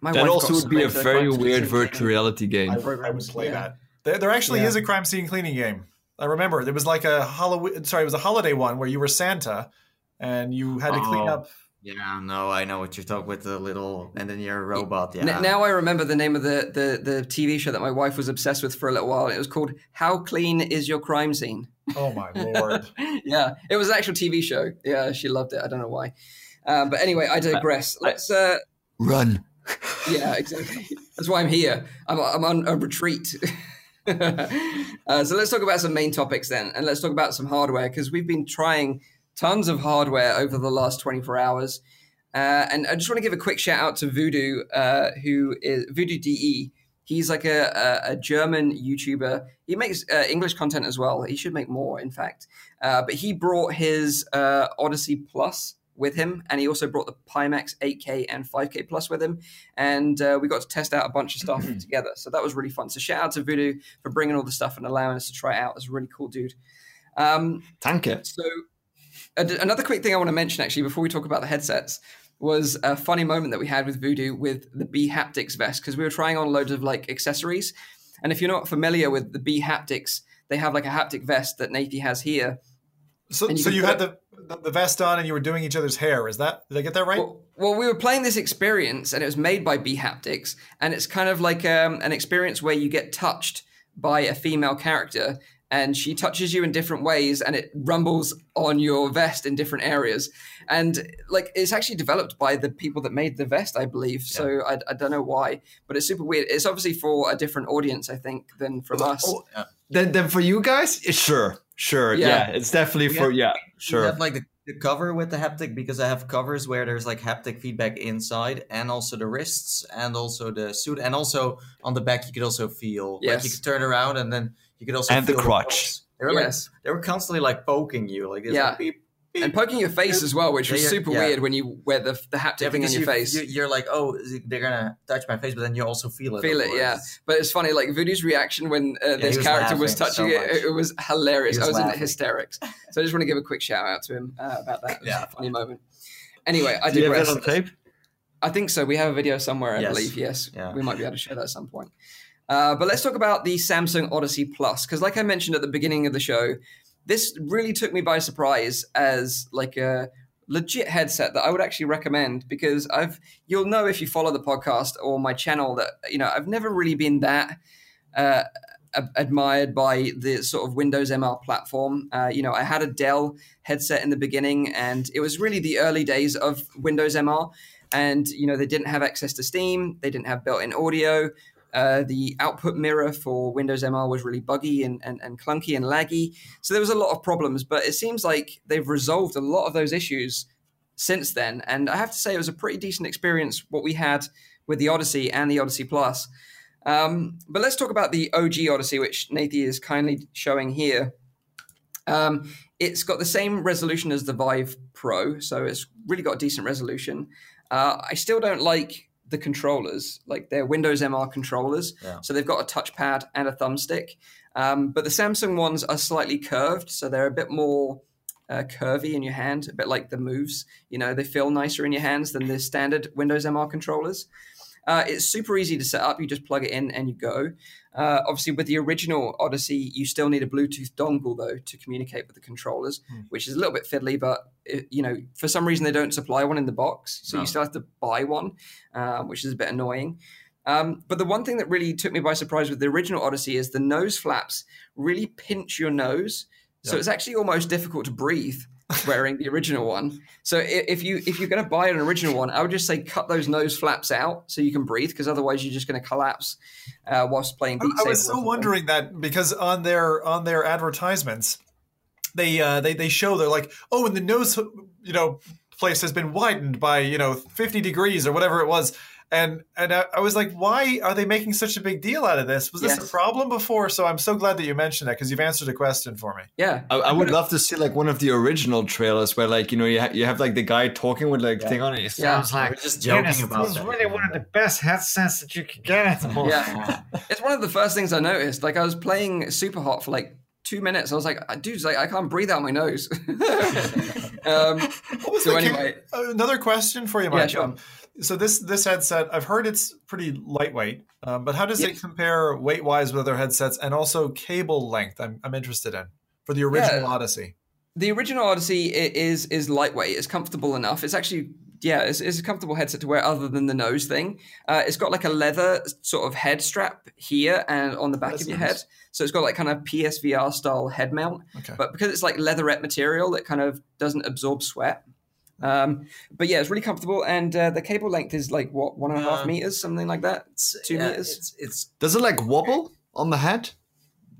S1: My
S3: That also would be a very weird
S1: scene.
S3: virtual reality game.
S4: I, I would play
S1: Yeah.
S4: that. There, there actually
S1: Yeah.
S4: is a crime scene cleaning game. I remember there was like a Halloween. Sorry, it was a holiday one where you were Santa, and you had to clean
S2: Oh.
S4: up.
S2: Yeah, no, I know what you're talking with the little, and then you're a robot.
S1: N-
S2: Yeah.
S1: now I remember the name of the, the, the TV show that my wife was obsessed with for a little while. It was called How Clean Is Your Crime Scene?
S4: Oh my lord!
S1: yeah, it was an actual TV show. Yeah, she loved it. I don't know why. Um, but anyway, I digress. Let's. Uh,
S3: Run.
S1: yeah, exactly. That's why I'm here. I'm, I'm on a retreat. uh, so let's talk about some main topics then, and let's talk about some hardware because we've been trying tons of hardware over the last 24 hours. Uh, and I just want to give a quick shout out to Voodoo, uh, who is Voodoo DE. He's like a, a, a German YouTuber. He makes uh, English content as well. He should make more, in fact. Uh, but he brought his uh, Odyssey Plus with him, and he also brought the Pimax 8K and 5K Plus with him, and uh, we got to test out a bunch of stuff together. So that was really fun. So shout out to Voodoo for bringing all the stuff and allowing us to try it out. It's a really cool dude. Um,
S3: Thank you.
S1: so, ad- another quick thing I want to mention actually before we talk about the headsets was a funny moment that we had with Voodoo with the bHaptics vest because we were trying on loads of like accessories. And if you're not familiar with the bHaptics, they have like a haptic vest that Nathie has here.
S4: So,
S1: you
S4: so you
S1: put
S4: had the, the the vest on and you were doing each other's hair. Is that did I get that right?
S1: Well, well, we were playing this experience, and it was made by bHaptics, and it's kind of like um, an experience where you get touched by a female character, and she touches you in different ways, and it rumbles on your vest in different areas, and like it's actually developed by the people that made the vest, I believe. So I, I don't know why, but it's super weird. It's obviously for a different audience, I think, than from us.
S3: Oh, then, then for you guys, sure, sure,
S1: Yeah.
S3: yeah, it's definitely
S2: We
S3: for
S2: have-
S3: yeah, sure.
S2: have like the, the cover with the haptic because I have covers where there's like haptic feedback inside and also the wrists and also the suit and also on the back you could also feel like
S1: Yes.
S2: you could turn around and then you could also
S3: And the
S2: feel
S3: crotch.
S2: pulse. They were
S1: Yes.
S2: like they were constantly like poking you like
S1: Yeah.
S2: like, beep, beep.
S1: And poking your face as well, which was
S2: Yeah,
S1: super
S2: yeah.
S1: weird when you wear the the haptic
S2: yeah,
S1: thing on your
S2: you,
S1: face.
S2: You, you're like, oh, they're gonna touch my face, but then you also feel it.
S1: Feel it, yeah. But it's funny, like Voodoo's reaction when uh, this
S2: was
S1: character was touching
S2: so
S1: it,
S2: much.
S1: it was hilarious.
S2: Was
S1: I was in hysterics. So I just want to give a quick shout out to him uh, about that. It was
S2: Yeah.
S1: a funny moment. Anyway, I
S3: Do you have
S1: digress.
S3: that on tape?
S1: I think so. We have a video somewhere, I
S2: Yes.
S1: believe. Yes,
S2: Yeah.
S1: we might be able to share that at some point. Uh, but let's talk about the Samsung Odyssey Plus because, like I mentioned at the beginning of the show, this really took me by surprise as like a legit headset that I would actually recommend because I've you'll know if you follow the podcast or my channel that you know I've never really been that uh, admired by the sort of Windows MR platform. Uh, you know, I had a Dell headset in the beginning, and it was really the early days of Windows MR. And you know, they didn't have access to Steam, they didn't have built-in audio. Uh, the output mirror for Windows MR was really buggy and, and, and clunky and laggy. So there was a lot of problems, but it seems like they've resolved a lot of those issues since then. And I have to say, it was a pretty decent experience what we had with the Odyssey and the Odyssey Plus. Um, but let's talk about the OG Odyssey, which Nathie is kindly showing here. Um, it's got the same resolution as the Vive Pro, so it's really got a decent resolution. Uh, I still don't like the controllers, like they're Windows MR controllers.
S2: Yeah.
S1: So they've got a touchpad and a thumbstick. Um, but the Samsung ones are slightly curved, so they're a bit more uh, curvy in your hand, a bit like the moves. You know, they feel nicer in your hands than the standard Windows MR controllers. Uh, it's super easy to set up. You just plug it in and you go. Uh, obviously, with the original Odyssey, you still need a Bluetooth dongle though to communicate with the controllers, which is a little bit fiddly. But it, you know, for some reason, they don't supply one in the box, so
S2: No.
S1: you still have to buy one, uh, which is a bit annoying. Um, but the one thing that really took me by surprise with the original Odyssey is the nose flaps really pinch your nose, so it's actually almost difficult to breathe wearing the original one. So if you if you're going to buy an original one, I would just say cut those nose flaps out so you can breathe, because otherwise you're just going to collapse uh, whilst playing Beat
S4: I, I was so wondering that because on their on their advertisements, they uh, they they show they're like, oh, and the nose, you know, place has been widened by you know fifty degrees or whatever it was. And and I, I was like, why are they making such a big deal out of this? Was this
S1: Yes.
S4: a problem before? So I'm so glad that you mentioned that because you've answered a question for me.
S1: Yeah,
S3: I, I would love to see like one of the original trailers where like you know you, ha- you have like the guy talking with like thing on it. It sounds
S2: We're
S3: like
S2: just
S5: Yeah,
S2: joking
S5: this
S2: about
S5: is
S2: that.
S5: really one of the best headsets that you can get at the moment.
S1: yeah. it's one of the first things I noticed. Like I was playing Superhot for like two minutes. I was like, dude, like I can't breathe out my nose. um,
S4: What was
S1: So
S4: the ca-
S1: anyway-
S4: another question for you,
S1: Yeah,
S4: Mike.
S1: sure.
S4: So this this headset, I've heard it's pretty lightweight, um, but how does it compare weight wise with other headsets and also cable length? I'm I'm interested in for the original
S1: Yeah.
S4: Odyssey.
S1: the original Odyssey is is lightweight. It's comfortable enough. It's actually yeah, it's, it's a comfortable headset to wear other than the nose thing. Uh, it's got like a leather sort of head strap here and on the back
S4: That's
S1: of your
S4: nice.
S1: head. So it's got like kind of PSVR style head mount.
S4: Okay.
S1: But because it's like leatherette material, it kind of doesn't absorb sweat. Um, but yeah, it's really comfortable, and uh, the cable length is like what one and a half
S2: Uh,
S1: meters, something like that.
S2: It's-
S1: Two
S2: yeah,
S1: meters?
S2: It's, it's
S3: does it like wobble on the head?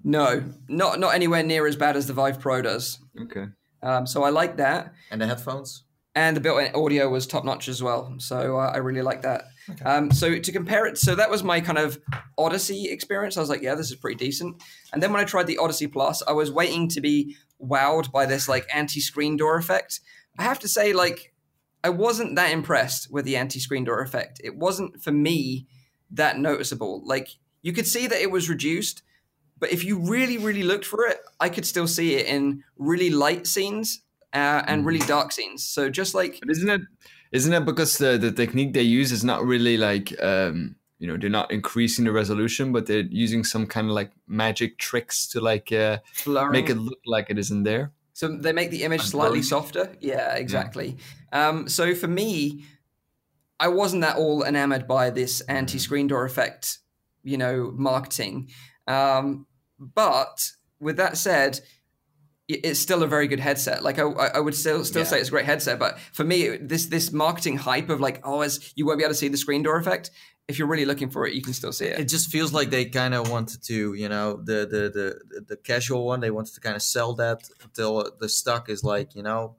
S1: No, not not anywhere near as bad as the Vive Pro does.
S3: Okay.
S1: Um, so I like that.
S2: and the headphones.
S1: and the built-in audio was top notch as well. So uh, I really like that. Um, so to compare it, so that was my kind of Odyssey experience. I was like, yeah, this is pretty decent. And then when I tried the Odyssey Plus, I was waiting to be wowed by this like anti-screen door effect. I have to say, like, I wasn't that impressed with the anti-screen door effect. It wasn't for me that noticeable. Like you could see that it was reduced, but if you really, really looked for it, I could still see it in really light scenes uh, and really dark scenes. So just like
S3: But isn't it isn't it because the, the technique they use is not really like um you know they're not increasing the resolution but they're using some kind of like magic tricks to like uh, make it look like it isn't there
S1: So they make the image slightly softer. Yeah, exactly. Um, so for me, I wasn't that all enamored by this anti-screen door effect, you know, marketing. Um, but with that said, it's still a very good headset. Like I, I I would still still
S2: Yeah.
S1: say it's a great headset. But for me, this this marketing hype of like, oh, as you won't be able to see the screen door effect. If you're really looking for it, you can still see it.
S2: It just feels like they kind of wanted to, you know, the the the the casual one. They wanted to kind of sell that until the stock is like, you know,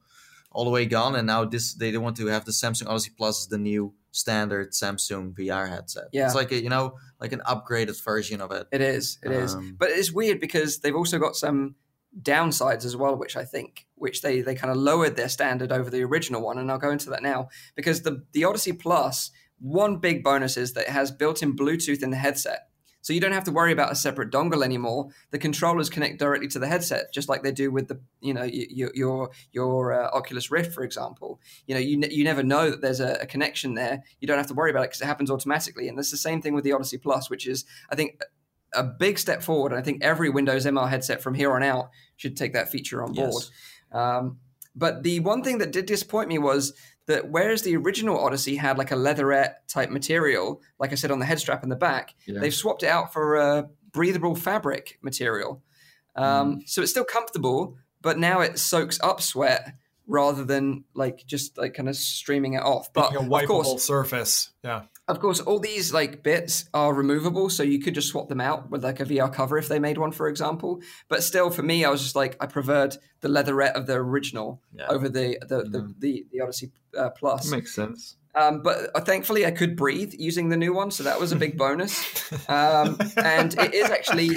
S2: all the way gone. And now this, they don't want to have the Samsung Odyssey Plus as the new standard Samsung VR headset.
S1: Yeah.
S2: it's like a, you know, like an upgraded version of it.
S1: It is. It is.
S2: Um,
S1: But it's weird because they've also got some downsides as well, which I think, which they they kind of lowered their standard over the original one, and I'll go into that now because the the Odyssey Plus, one big bonus is that it has built-in Bluetooth in the headset. So you don't have to worry about a separate dongle anymore. The controllers connect directly to the headset, just like they do with the, you know, y- y- your your uh, Oculus Rift, for example. You know, you ne- you never know that there's a, a connection there. You don't have to worry about it because it happens automatically. And it's the same thing with the Odyssey Plus, which is, I think, a big step forward. And I think every Windows MR headset from here on out should take that feature on board.
S2: Yes.
S1: Um, but the one thing that did disappoint me was that whereas the original Odyssey had like a leatherette type material, like I said on the head strap and the back,
S3: Yeah.
S1: they've swapped it out for a breathable fabric material. Um, So it's still comfortable, but now it soaks up sweat rather than like just like kind of streaming it off. But
S4: Being a
S1: of course,
S4: surface. Yeah.
S1: of course, all these like bits are removable, so you could just swap them out with like a VR cover if they made one, for example. But still, for me, I was just like I preferred the leatherette of the original
S2: Yeah.
S1: over the the, the, the the Odyssey uh, Plus.
S3: makes sense
S1: Um, but uh, thankfully, I could breathe using the new one, so that was a big bonus. Um, and it is actually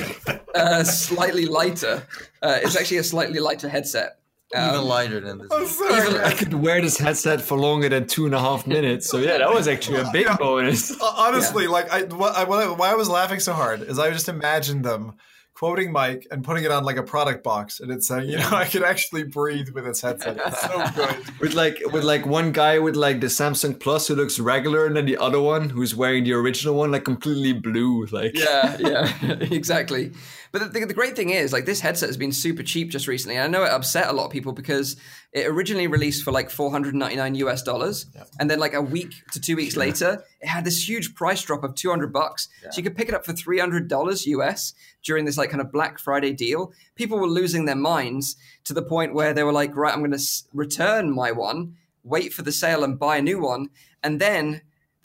S1: uh, slightly lighter. Uh, it's actually a slightly lighter headset. Um,
S2: Even lighter than this.
S4: I'm sorry.
S3: I could wear this headset for longer than two and a half minutes. So yeah, that was actually a big bonus.
S4: Uh, Honestly, like I, what I, why I was laughing so hard is I just imagined them quoting Mike and putting it on like a product box, and it's saying, you know, I could actually breathe with this headset. It's so good.
S3: With like with like one guy with like the Samsung Plus who looks regular, and then the other one who's wearing the original one, like completely blue. Like
S1: yeah, yeah, exactly. But the, the great thing is, like, this headset has been super cheap just recently. And I know it upset a lot of people because it originally released for like 499 US dollars, and then like a week to two weeks later, it had this huge price drop of 200 bucks. So you could pick it up for 300 dollars US during this like kind of Black Friday deal. People were losing their minds to the point where they were like, right, I'm going to s- return my one, wait for the sale, and buy a new one, and then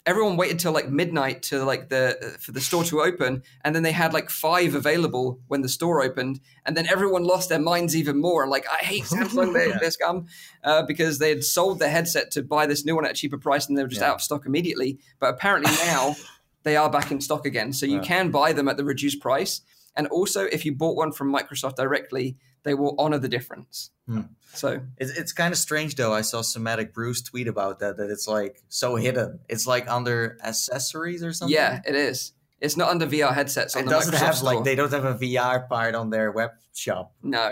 S1: everyone waited till like midnight to like the for the store to open and then they had like five available when the store opened and then everyone lost their minds even more. And like i hate samsung they, they're scum uh, because they had sold their headset to buy this new one at a cheaper price and they were just
S2: Yeah.
S1: out of stock immediately. But apparently now they are back in stock again. So you can buy them at the reduced price. And also if you bought one from microsoft directly they will honor the difference
S2: Hmm.
S1: so
S2: It's, it's kind of strange though. I saw Somatic Bruce tweet about that. That it's like so hidden. It's like under accessories or something.
S1: yeah it is it's not under vr headsets on
S2: It
S1: the
S2: doesn't
S1: Microsoft
S2: have
S1: store.
S2: like they don't have a VR part on their web shop.
S1: no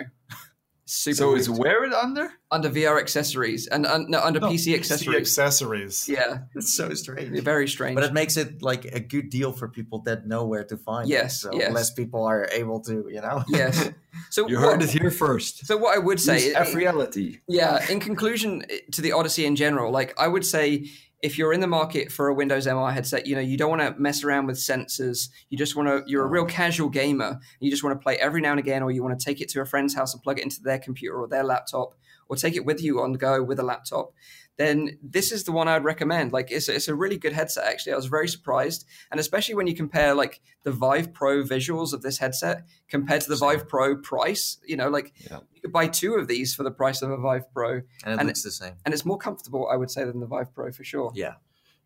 S1: super
S3: so is
S1: weird.
S3: wear it under?
S1: under VR accessories and un, no, under
S4: No,
S1: PC
S4: PC
S1: accessories.
S4: accessories.
S1: yeah,
S2: It's so strange.
S1: very strange.
S2: But it makes it like a good deal for people that know where to find
S1: Yes,
S2: it. So
S1: yes.
S2: less people are able to, you know.
S1: yes. So
S3: You
S1: what,
S3: heard it here first.
S1: So what I would say,
S3: Use F reality.
S1: yeah, in conclusion eh, to the Odyssey in general, like I would say, if you're in the market for a Windows MR headset, you know you don't want to mess around with sensors. You just want to. You're a real casual gamer. You just want to play every now and again, or you want to take it to a friend's house and plug it into their computer or their laptop, or take it with you on the go with a laptop. Then this is the one I'd recommend. Like it's it's a really good headset. Actually, I was very surprised, and especially when you compare like the Vive Pro visuals of this headset compared to the Vive Pro price. You know, like
S3: Yeah.
S1: you could buy two of these for the price of a Vive Pro
S2: And it
S1: And
S2: looks the same.
S1: and it's more comfortable, I would say, than the Vive Pro for sure.
S2: Yeah.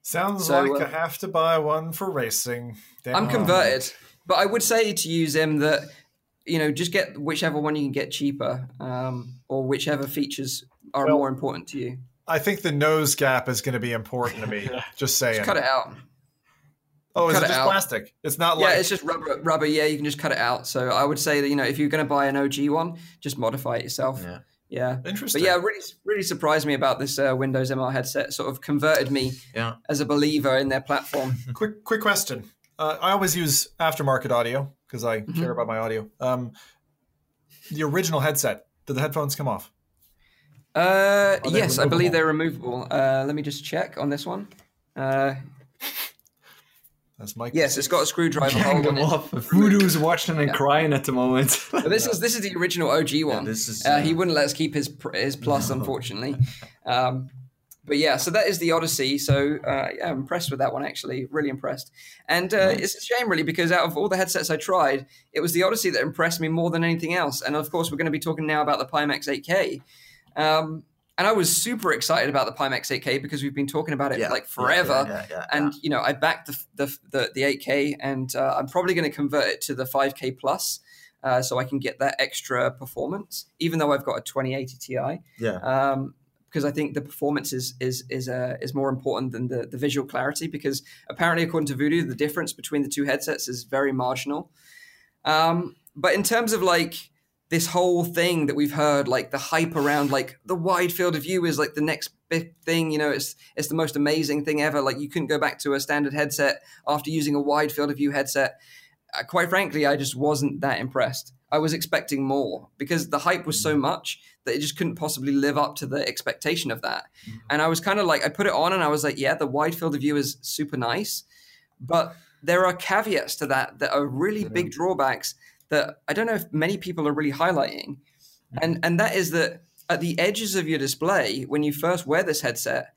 S4: Sounds
S1: So,
S4: like
S1: uh,
S4: I have to buy one for racing. Damn.
S1: I'm converted, but I would say to use him that you know just get whichever one you can get cheaper, um, or whichever features are
S4: Well-
S1: more important to you.
S4: I think the nose gap is going to be important to me. Just saying.
S1: Just cut it out.
S4: oh, is
S1: cut
S4: it
S1: it
S4: just
S1: out.
S4: plastic? It's not like
S1: Yeah,
S4: like
S1: it's just rubber. Rubber. Yeah, you can just cut it out. So I would say that you know if you're going to buy an OG one, just modify it yourself.
S2: Yeah.
S1: Yeah.
S4: interesting.
S1: But yeah, really, really surprised me about this uh, Windows MR headset. Sort of converted me
S2: Yeah.
S1: as a believer in their platform.
S4: quick quick question. Uh, I always use aftermarket audio because I
S1: Mm-hmm.
S4: care about my audio. Um, the original headset. Did the headphones come off?
S1: Uh,
S4: they
S1: yes, I believe they're removable. Uh, let me just check on this one. Uh,
S4: That's Mike.
S1: yes, it's got a screwdriver
S3: Hang
S1: hole on
S3: them
S1: it.
S3: off. Voodoo's watching and crying at the moment.
S1: But this is this is the original OG one.
S2: this is,
S1: uh, he wouldn't let us keep his his plus, unfortunately. Um, but yeah, so that is the Odyssey. So uh, yeah, I'm impressed with that one actually, really impressed. And uh, it's a shame really because out of all the headsets I tried, it was the Odyssey that impressed me more than anything else. And of course, we're going to be talking now about the Pimax 8K. Um, and I was super excited about the Pimax 8K because we've been talking about it
S2: Yeah,
S1: like forever.
S2: yeah, yeah,
S1: and you know, I backed the the the, the 8K, and uh, I'm probably going to convert it to the 5K plus, uh, so I can get that extra performance, even though I've got a 2080 Ti.
S2: yeah.
S1: Um, because I think the performance is is is uh, is more important than the, the visual clarity. Because apparently, according to Voodoo, the difference between the two headsets is very marginal. Um, but in terms of like this whole thing that we've heard, like the hype around like the wide field of view is like the next big thing. You know, it's it's the most amazing thing ever. Like you couldn't go back to a standard headset after using a wide field of view headset. Uh, quite frankly, I just wasn't that impressed. I was expecting more because the hype was so much that it just couldn't possibly live up to the expectation of that. And I was kind of like, I put it on and I was like, yeah, the wide field of view is super nice, but there are caveats to that that are really big drawbacks that I don't know if many people are really highlighting. Mm-hmm. And and that is that at the edges of your display, when you first wear this headset,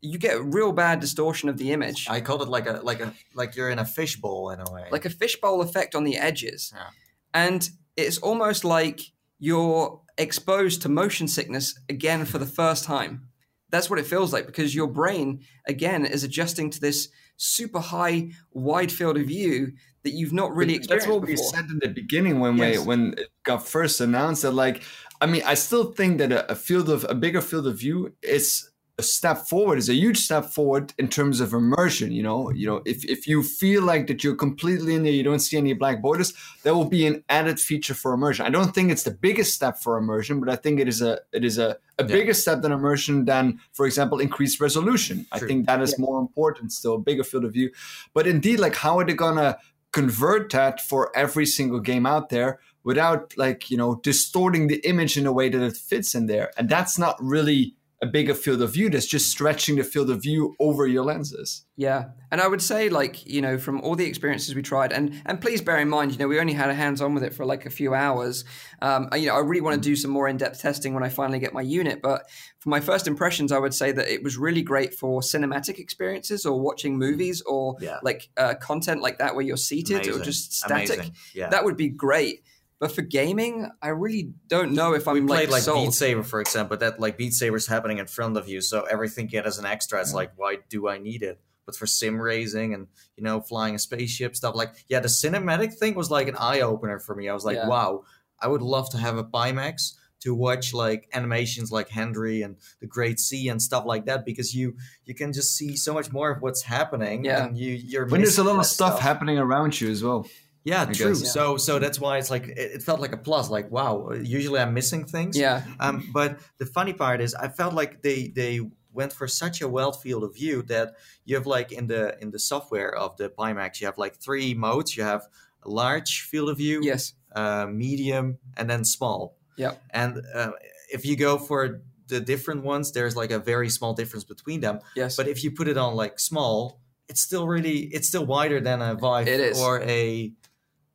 S1: you get real bad distortion of the image.
S2: I called it like a like a like you're in a fishbowl in a way.
S1: like a fishbowl effect on the edges.
S2: Yeah.
S1: And it's almost like you're exposed to motion sickness again for the first time. That's what it feels like because your brain, again, is adjusting to this super high, wide field of view that you've not really experienced
S3: That's what we said in the beginning when
S1: Yes.
S3: we when it got first announced that like I mean I still think that a, a field of a bigger field of view is a step forward is a huge step forward in terms of immersion you know? You know if, if you feel like that you're completely in there you don't see any black borders that will be an added feature for immersion. I don't think it's the biggest step for immersion but i think it is a it is a, a bigger step than immersion than for example increased resolution. I think that is more important still a bigger field of view. But indeed like how are they gonna convert that for every single game out there without like you know distorting the image in a way that it fits in there. And that's not really a bigger field of view that's just stretching the field of view over your lenses
S1: Yeah, and I would say, like you know, from all the experiences we tried, and and please bear in mind, you know, we only had a hands on with it for like a few hours. Um, you know, I really want to do some more in depth testing when I finally get my unit. But for my first impressions, I would say that it was really great for cinematic experiences or watching movies or
S2: Yeah.
S1: like uh, content like that where you're seated or just static.
S2: Amazing. Yeah.
S1: That would be great. But for gaming, I really don't know if I'm
S2: we
S1: like,
S2: played like
S1: sold.
S2: Beat Saber, for example. That like Beat Saber's happening in front of you, so everything you get as an extra. It's mm. like, why do I need it? But for sim racing and you know flying a spaceship stuff, like yeah, the cinematic thing was like an eye opener for me. I was like,
S1: Yeah.
S2: wow, I would love to have a Pimax to watch like animations like Henry and the Great Sea and stuff like that because you you can just see so much more of what's happening.
S1: Yeah.
S2: and you you're
S3: when there's a lot of
S2: that
S3: stuff, happening around you as well
S2: Yeah,
S3: I
S2: true.
S3: guess.
S1: Yeah.
S2: So so that's why it's like it, it felt like a plus. Like wow, usually I'm missing things.
S1: yeah,
S2: Um, but the funny part is, I felt like they they went for such a wide field of view that you have like in the in the software of the Pimax, you have like three modes. You have a large field of view,
S1: yes,
S2: uh, medium, and then small.
S1: Yeah.
S2: And uh, if you go for the different ones, there's like a very small difference between them.
S1: yes.
S2: But if you put it on like small, it's still really it's still wider than a Vive
S1: It is.
S2: or a.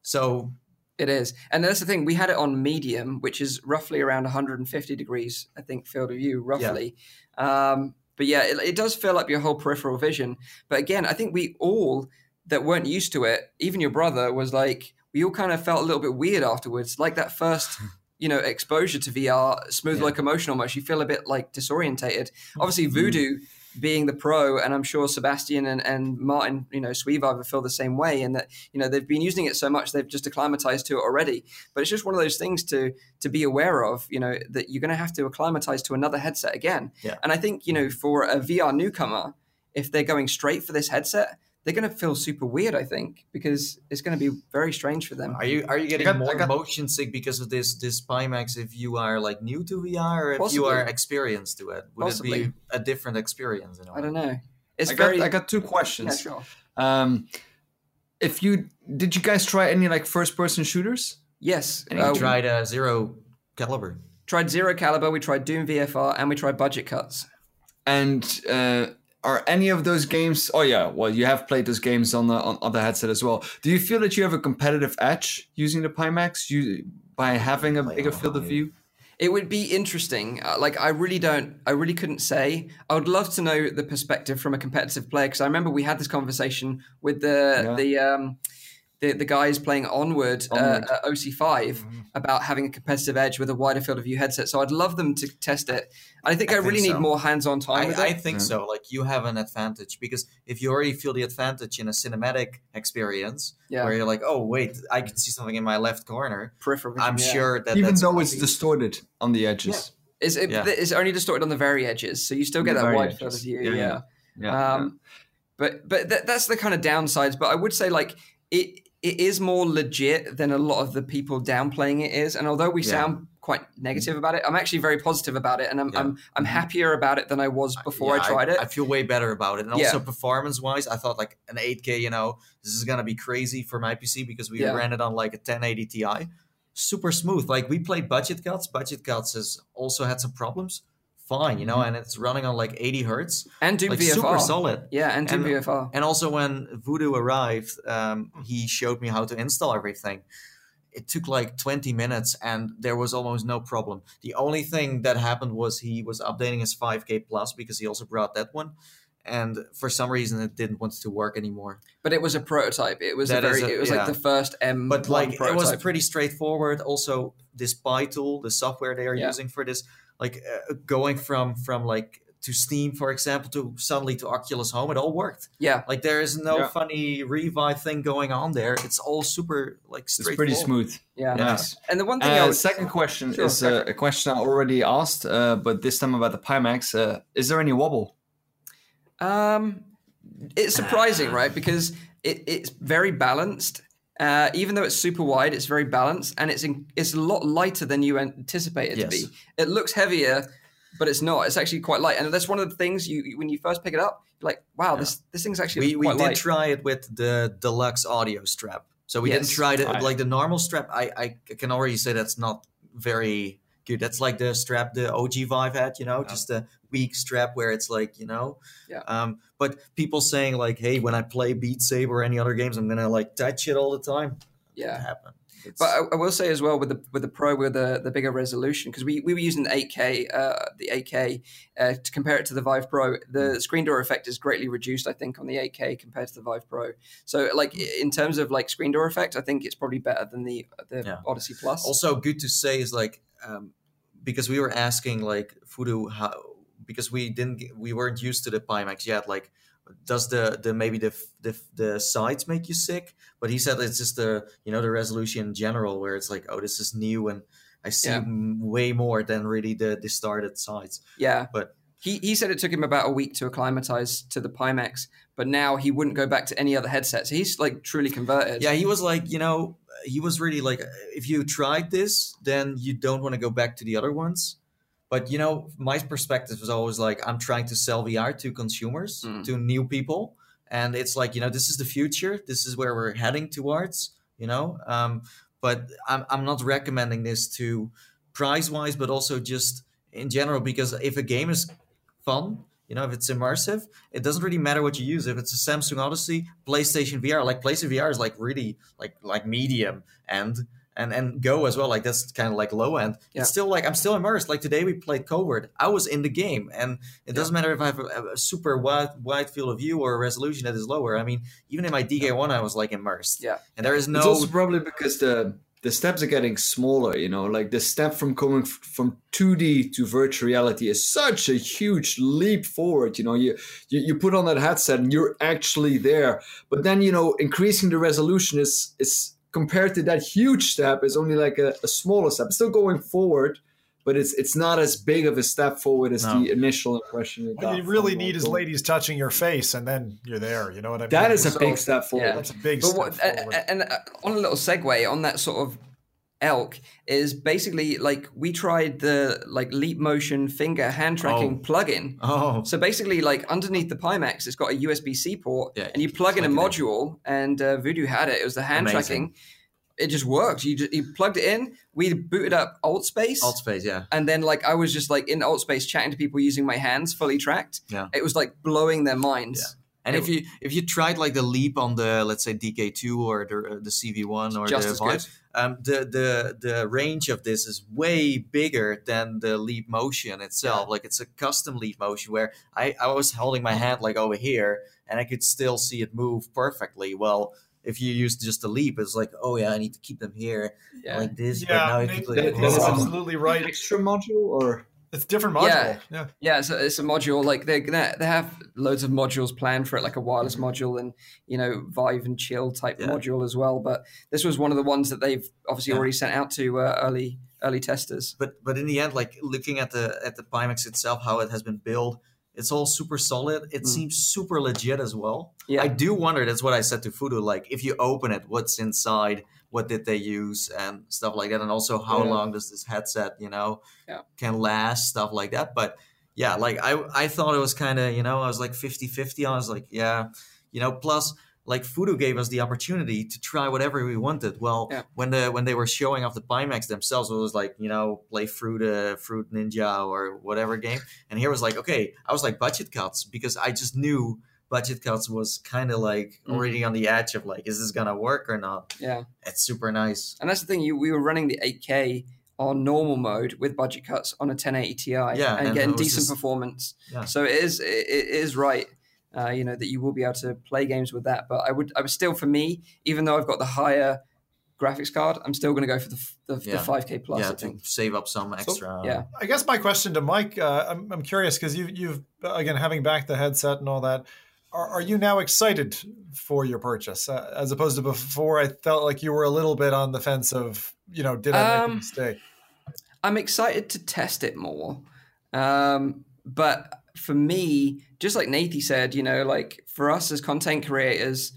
S2: So
S1: It is. And that's the thing. We had it on medium, which is roughly around 150 degrees, I think, field of view, roughly. Um, but yeah, it, it does fill up your whole peripheral vision. But again, I think we all that weren't used to it, even your brother, was like, we all kind of felt a little bit weird afterwards. Like that first, you know, exposure to VR, smooth
S2: Yeah.
S1: locomotion almost, you feel a bit like disorientated. Obviously, Voodoo being the pro, and I'm sure Sebastian and, and Martin, you know, Sweviver feel the same way, and that you know they've been using it so much they've just acclimatized to it already. But it's just one of those things to to be aware of, you know, that you're going to have to acclimatize to another headset again.
S2: Yeah.
S1: And I think you know for a VR newcomer, if they're going straight for this headset, they're going to feel super weird. I think because it's going to be very strange for them.
S2: Are you are you getting
S3: got-
S2: more
S3: got-
S2: motion sick because of this this Pimax if you are like new to VR or if you are experienced to it? Would it be a different experience? In a
S1: I
S2: way?
S1: don't know. It's
S3: I got,
S1: very.
S3: I got two
S1: yeah,
S3: questions.
S1: sure.
S3: Um, if you did you guys try any like first person shooters?
S1: Yes.
S2: And
S1: uh,
S2: you tried a zero caliber.
S1: tried Zero Caliber, we tried Doom VFR, and we tried Budget Cuts.
S3: And uh, are any of those games? Oh yeah, well you have played those games on the on, on the headset as well. Do you feel that you have a competitive edge using the Pimax you, by having a bigger field of view?
S1: It would be interesting. Uh, like I really don't, I really couldn't say. I would love to know the perspective from a competitive player because I remember we had this conversation with the
S3: Yeah.
S1: the um, the, the guys playing Onward,
S3: Onward.
S1: Uh, OC5 about having a competitive edge with a wider field of view headset. So I'd love them to test it. And I think I,
S2: I
S1: really
S2: think
S1: need more hands-on time
S2: I,
S1: with
S2: I
S1: it.
S2: think so. Like you have an advantage because if you already feel the advantage in a cinematic experience,
S1: Yeah.
S2: where you're like, oh wait, I can see something in my left corner.
S1: Peripheral vision,
S2: I'm
S1: yeah.
S2: sure that
S3: Even
S2: that's
S3: though it's distorted on the edges.
S1: It's, it,
S2: Yeah.
S1: it's only distorted on the very edges, so you still get
S3: the
S1: that
S3: very
S1: wide field of view.
S3: Yeah,
S1: yeah.
S3: yeah. Yeah,
S1: um, but but th- that's the kind of downsides. But I would say like it it is more legit than a lot of the people downplaying it is. And although we
S2: Yeah.
S1: sound quite negative about it, I'm actually very positive about it, and I'm
S2: Yeah.
S1: I'm, I'm mm-hmm. happier about it than I was before
S2: Yeah,
S1: I tried it.
S2: I feel way better about it. And also performance wise, I thought like an 8K, you know, this is gonna be crazy for my PC because we ran it on like a 1080 Ti. Super smooth. Like we played budget cuts. Budget cuts has also had some problems. Fine, you know,
S1: Mm-hmm.
S2: and it's running on like 80 hertz.
S1: and Doom
S2: Like
S1: VFR,
S2: super solid.
S1: yeah, and Doom
S2: And-
S1: VFR.
S2: And also when Voodoo arrived, um, he showed me how to install everything. It took like 20 minutes and there was almost no problem. The only thing that happened was he was updating his 5K plus because he also brought that one. And for some reason it didn't want to work anymore.
S1: But it was a prototype. It was a very.
S2: a-
S1: it was
S2: yeah.
S1: like the first M.
S2: But like it was pretty straightforward. Also, this PiTool, the software they are
S1: Yeah.
S2: using for this, like uh, going from from like to Steam, for example, to suddenly to Oculus Home, it all worked.
S1: yeah.
S2: Like there is no
S3: Yeah.
S2: funny revive thing going on there. It's all super like straight.
S3: It's
S2: straight.
S3: pretty smooth.
S1: Yeah.
S3: Nice.
S1: And the one thing I
S3: Uh,
S1: would,
S3: second question
S1: Sure,
S3: is uh, a question I already asked, uh, but this time about the Pimax. Uh, is there any wobble?
S1: Um, it's surprising, right? Because it, it's very balanced. Uh, even though it's super wide, it's very balanced, and it's in, it's a lot lighter than you anticipate it to be. It looks heavier, but it's not. It's actually quite light, and that's one of the things you when you first pick it up, you're like, wow, this this thing's actually
S2: We, we
S1: quite
S2: did
S1: light.
S2: try it with the deluxe audio strap. So we didn't try it like the normal strap. I, I can already say that's not very good. That's like the strap the OG Vive had, you know, just a weak strap where it's like, you know.
S1: Yeah.
S2: Um, but people saying like, hey, when I play Beat Saber or any other games, I'm gonna like touch it all the time.
S1: yeah.
S2: Happen. It's-
S1: But I, I will say as well with the with the Pro with the the bigger resolution because we, we were using the 8K uh, the 8K uh, to compare it to the Vive Pro. The screen door effect is greatly reduced, I think, on the 8K compared to the Vive Pro. So like in terms of like screen door effect, I think it's probably better than the the
S2: Yeah.
S1: Odyssey Plus.
S2: also good to say is like um, because we were asking like Voodoo how because we didn't we weren't used to the Pimax yet like does the the maybe the the the sides make you sick but he said it's just the you know the resolution in general where it's like oh this is new and I see
S1: Yeah.
S2: way more than really the the started sides
S1: yeah,
S2: but-
S1: he he said it took him about a week to acclimatize to the Pimax, but now he wouldn't go back to any other headset. So he's like truly converted.
S2: yeah he was like you know he was really like if you tried this then you don't want to go back to the other ones but you know my perspective is always like i'm trying to sell vr to consumers
S1: Mm.
S2: to new people. And it's like you know this is the future. This is where we're heading towards you know? Um, but I'm, I'm not recommending this to price wise but also just in general because if a game is fun you know if it's immersive it doesn't really matter what you use. If it's a samsung odyssey playstation vr like playstation vr is like really like like medium. And and and go as well like that's kind of like low end
S1: Yeah.
S2: it's still like i'm still immersed like today we played covert i was in the game and it doesn't matter if i have a, a super wide wide field of view or a resolution that is lower i mean even in my dk1 i was like immersed
S1: Yeah.
S2: and there is no
S3: It's also probably because the the steps are getting smaller. You know, like the step from coming f- from 2D to virtual reality is such a huge leap forward. You know, you, you you put on that headset and you're actually there. But then you know, increasing the resolution is is compared to that huge step is only like a, a smaller step. It's still going forward, but it's it's not as big of a step forward as
S2: No.
S3: the initial impression. you
S4: What
S3: got
S4: you really need is ladies touching your face, and then you're there. You know what I mean?
S3: That is a
S1: So-
S3: big step forward.
S1: yeah.
S4: That's a big
S1: But
S4: step
S1: what,
S4: forward.
S1: and, and uh, on a little segue on that sort of elk is basically like we tried the like leap motion finger hand tracking
S2: Oh.
S1: plugin.
S2: Oh,
S1: So basically, like underneath the Pimax, it's got a USB C port,
S2: Yeah,
S1: and you plug in a
S2: it in.
S1: module. And uh, Voodoo had it; it was the hand
S2: Amazing.
S1: tracking. It just worked. You just, you plugged it in. We booted up Alt Space,
S2: alt space, yeah.
S1: and then like I was just like in Alt Space chatting to people using my hands, fully tracked.
S2: Yeah.
S1: It was like blowing their minds.
S2: Yeah.
S1: And
S2: if you if you tried like the leap on the let's say DK2 or the the CV1 or
S1: Just
S2: the
S1: as
S2: Vive. Um, the the the range of this is way bigger than the leap motion itself. Like it's a custom leap motion where I I was holding my hand like over here and I could still see it move perfectly. Well. If you use just the leap, it's like, oh yeah, I need to keep them here
S1: Yeah.
S2: like this. but
S4: yeah,
S2: now if
S4: Nate-
S2: you
S3: that
S4: is
S3: is a-
S4: absolutely right.
S3: extra module or
S4: It's a different module.
S1: Yeah.
S4: Yeah.
S1: Yeah, so it's a module. Like they're gonna they have loads of modules planned for it, like a wireless module and you know Vive and Chill type
S2: Mm-hmm. Yeah.
S1: module as well. But this was one of the ones that they've obviously
S2: Yeah.
S1: already sent out to uh, early early testers.
S2: but but in the end, like looking at the at the Pimax itself, how it has been built, it's all super solid. It
S1: Mm.
S2: seems super legit as well.
S1: Yeah.
S2: I do wonder. That's what I said to Voodoo. Like, if you open it, what's inside? What did they use and stuff like that? And also, how
S3: Yeah.
S2: long does this headset, you know,
S1: Yeah.
S2: can last? Stuff like that. But yeah, like I I thought it was kind of you know I was like 50-50. I was like yeah, you know. Plus, like Voodoo gave us the opportunity to try whatever we wanted. Well,
S1: Yeah.
S2: when the when they were showing off the Pimax themselves, it was like you know play Fruit uh, Fruit Ninja or whatever game, and here was like okay, I was like budget cuts because I just knew budget cuts was kind of like
S1: Mm.
S2: already on the edge of like is this gonna work or not?
S1: Yeah,
S2: It's super nice.
S1: and that's the thing. You we were running the 8K on normal mode with budget cuts on a 1080 Ti,
S2: Yeah,
S1: and,
S2: and
S1: getting decent
S2: just-
S1: performance.
S2: Yeah.
S1: So it is it, it is right. Uh, you know that you will be able to play games with that, but I would I would still for me, even though I've got the higher graphics card, I'm still going to go for the f- the, the 5K plus.
S2: yeah,
S1: I
S2: to save up some extra.
S1: yeah.
S4: I guess my question to Mike, uh, I'm, I'm curious because you, you've again having back the headset and all that. Are, are you now excited for your purchase uh, as opposed to before? I felt like you were a little bit on the fence of you know did I make a
S1: Um,
S4: mistake?
S1: I'm excited to test it more. Um, but for me, just like Nathie said, you know, like for us as content creators,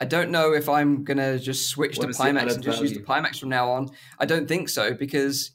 S1: I don't know if I'm gonna just switch
S3: What
S1: to
S3: is the
S1: Pimax and just use the
S3: value?
S1: Pimax from now on. I don't think so because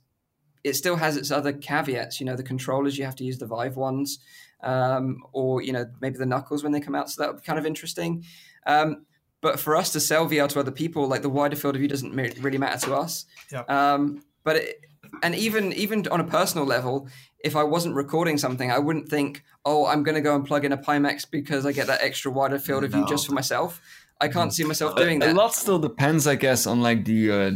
S1: it still has its other caveats. You know, the controllers you have to use the Vive ones, um, or you know maybe the Knuckles when they come out. So that would be kind of interesting. Um, but for us to sell VR to other people, like the wider field of view doesn't really matter to us.
S4: Yep.
S1: Um, but it, and even even on a personal level, if I wasn't recording something, I wouldn't think, oh, I'm going to go and plug in a Pimax because I get that extra wider field of view just for myself. I can't see myself doing
S3: A lot still depends, I guess, on like the uh,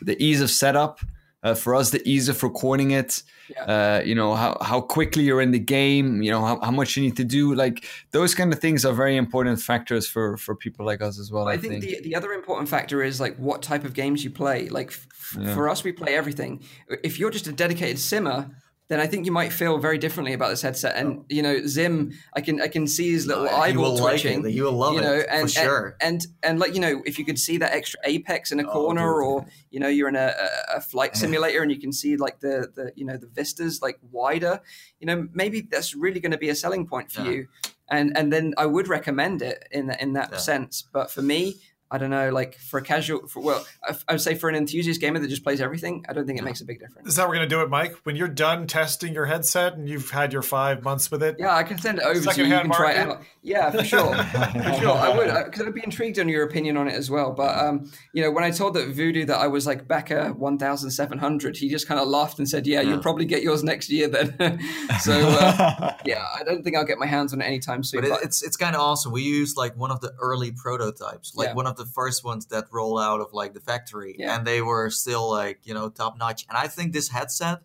S3: the ease of setup. Uh, for us, the ease of recording it. Uh, you know how, how quickly you're in the game. You know how, how much you need to do. Like those kind of things are very important factors for for people like us as well. I,
S1: I think the, the other important factor is like what type of games you play. Like f-
S3: Yeah.
S1: for us, we play everything. If you're just a dedicated simmer, then I think you might feel very differently about this headset. And oh. you know, Zim, I can I can see his little
S2: oh, you
S1: eyeball
S2: will like it. You will love
S1: you know,
S2: it
S1: and,
S2: for sure.
S1: And, and and like you know, if you could see that extra apex in a
S2: Oh,
S1: corner,
S2: dude.
S1: or you know, you're in a, a, flight simulator and you can see like the the you know the vistas like wider. You know, maybe that's really going to be a selling point for
S2: Yeah.
S1: you. And and then I would recommend it in that in that
S2: Yeah.
S1: sense. But for me, I don't know, like for a casual, for, well, I, I would say for an enthusiast gamer that just plays everything, I don't think it makes a big difference.
S4: Is that we're gonna do it, Mike? When you're done testing your headset and you've had your five months with it,
S1: Yeah, I can send it over to you. You
S4: Secondhand
S1: can try it out. Yeah, for sure. for sure. I would, because I'd be intrigued on your opinion on it as well. But, um, you know, when I told that Voodoo that I was like Becca 1700, he just kind of laughed and said, Yeah, you'll probably get yours next year then. so, uh, yeah, I don't think I'll get my hands on it anytime soon.
S2: But it,
S1: but-
S2: it's it's kind of awesome. We used like one of the early prototypes, like
S1: Yeah.
S2: one of the first ones that roll out of like the factory,
S1: Yeah.
S2: and they were still like you know top notch. And I think this headset,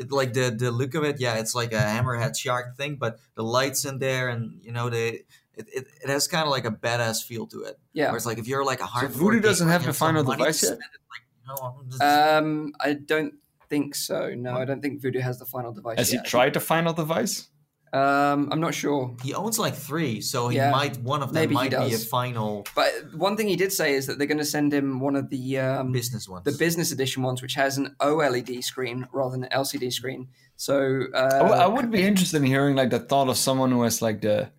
S2: it, like the the look of it, yeah, it's like a hammerhead shark thing, but the lights in there, and you know they. It, it, it has kind of like a badass feel to it.
S1: yeah.
S2: Where it's like if you're like a hard
S3: Voodoo doesn't have the final device yet?
S2: No, just-
S1: Um, I don't think so. No, I don't think Voodoo has the final device.
S3: Has he tried the final device?
S1: Um, I'm not sure.
S2: he owns like three, so he
S1: Yeah,
S2: might one of them might be a final
S1: But one thing he did say is that they're going to send him one of the um,
S2: business ones,
S1: the business edition ones, which has an OLED screen rather than an LCD screen. So uh,
S3: I w- I would be interested in hearing like the thought of someone who has like the,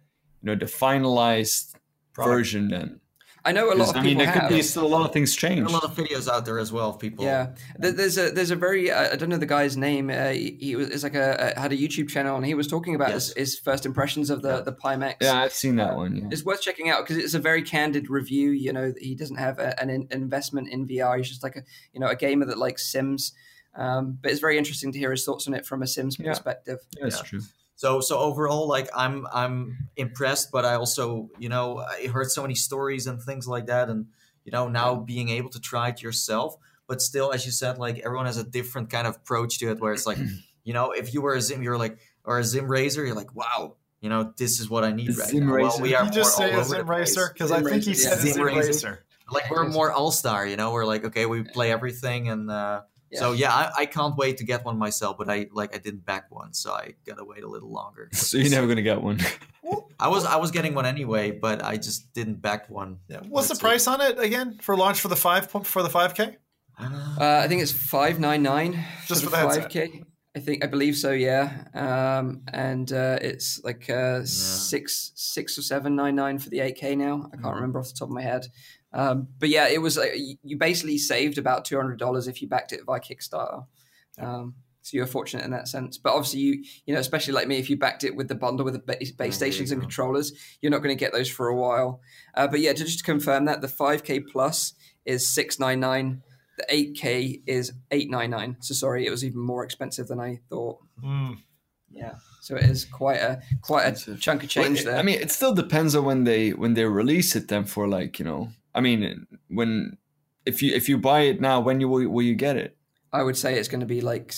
S3: you know, the finalized
S4: Product.
S3: version. Then,
S1: I know a lot of
S3: I
S1: people
S3: mean, there
S1: have.
S3: could be still a lot of things
S2: There are
S3: changed.
S2: a lot of videos out there as well of people.
S1: Yeah, there's a there's a very uh, I don't know the guy's name. Uh, he, he was is like a, a had a YouTube channel and he was talking about
S2: Yes.
S1: his, his first impressions of the the Pimax.
S3: Yeah, I've seen that one. Yeah.
S1: It's worth checking out because it's a very candid review. You know, he doesn't have a, an in- investment in VR. He's just like a you know a gamer that likes Sims. Um, but it's very interesting to hear his thoughts on it from a Sims
S3: Yeah.
S1: perspective.
S3: Yeah, that's
S2: Yeah.
S3: true.
S2: So so overall, like I'm I'm impressed, but I also you know I heard so many stories and things like that, and you know now being able to try it yourself, but still, as you said, like everyone has a different kind of approach to it, where it's like you know if you were a Zim, you're like or a Zim Razer, you're like wow, you know this is what I need right
S3: Zim
S2: now. Well, we are
S4: you just
S2: more
S4: say
S2: all
S4: a
S2: over the
S4: Zim. Racer? Because I think he
S1: Racer,
S4: said
S2: yeah.
S4: Zim
S2: Zim Racer.
S4: Racer.
S2: like we're more all star, you know. We're like okay, we play everything, and uh, so yeah, I, I can't wait to get one myself. But I like I didn't back one, so I gotta wait a little longer.
S3: So you're never gonna get one.
S2: I was I was getting one anyway, but I just didn't back one.
S4: Yeah. What's the
S2: Let's see.
S4: price on it again for launch for the five for the five K?
S2: Uh,
S1: Uh, I think it's five nine nine
S4: Just
S1: for
S4: for the
S1: five k. I think I believe so. Yeah, um, and uh, it's like uh, six six or seven nine nine for the eight k now. I
S4: Mm-hmm.
S1: can't remember off the top of my head. Um, but yeah, it was uh, you basically saved about two hundred dollars if you backed it via Kickstarter. Um, so you're fortunate in that sense. But obviously, you you know, especially like me, if you backed it with the bundle with the base, base
S2: you
S1: stations and controllers, you're not going to get those for a while. Uh, but yeah, to just to confirm that the 5K plus is 699. The 8K is 899. So sorry, it was even more expensive than I thought.
S4: Mm.
S1: Yeah. So it is quite a quite a chunk of change
S3: Well,
S1: there.
S3: I mean, it still depends on when they when they release it. Then for like you know, I mean, when if you if you buy it now, when you will, will you get it?
S1: I would say it's going to be like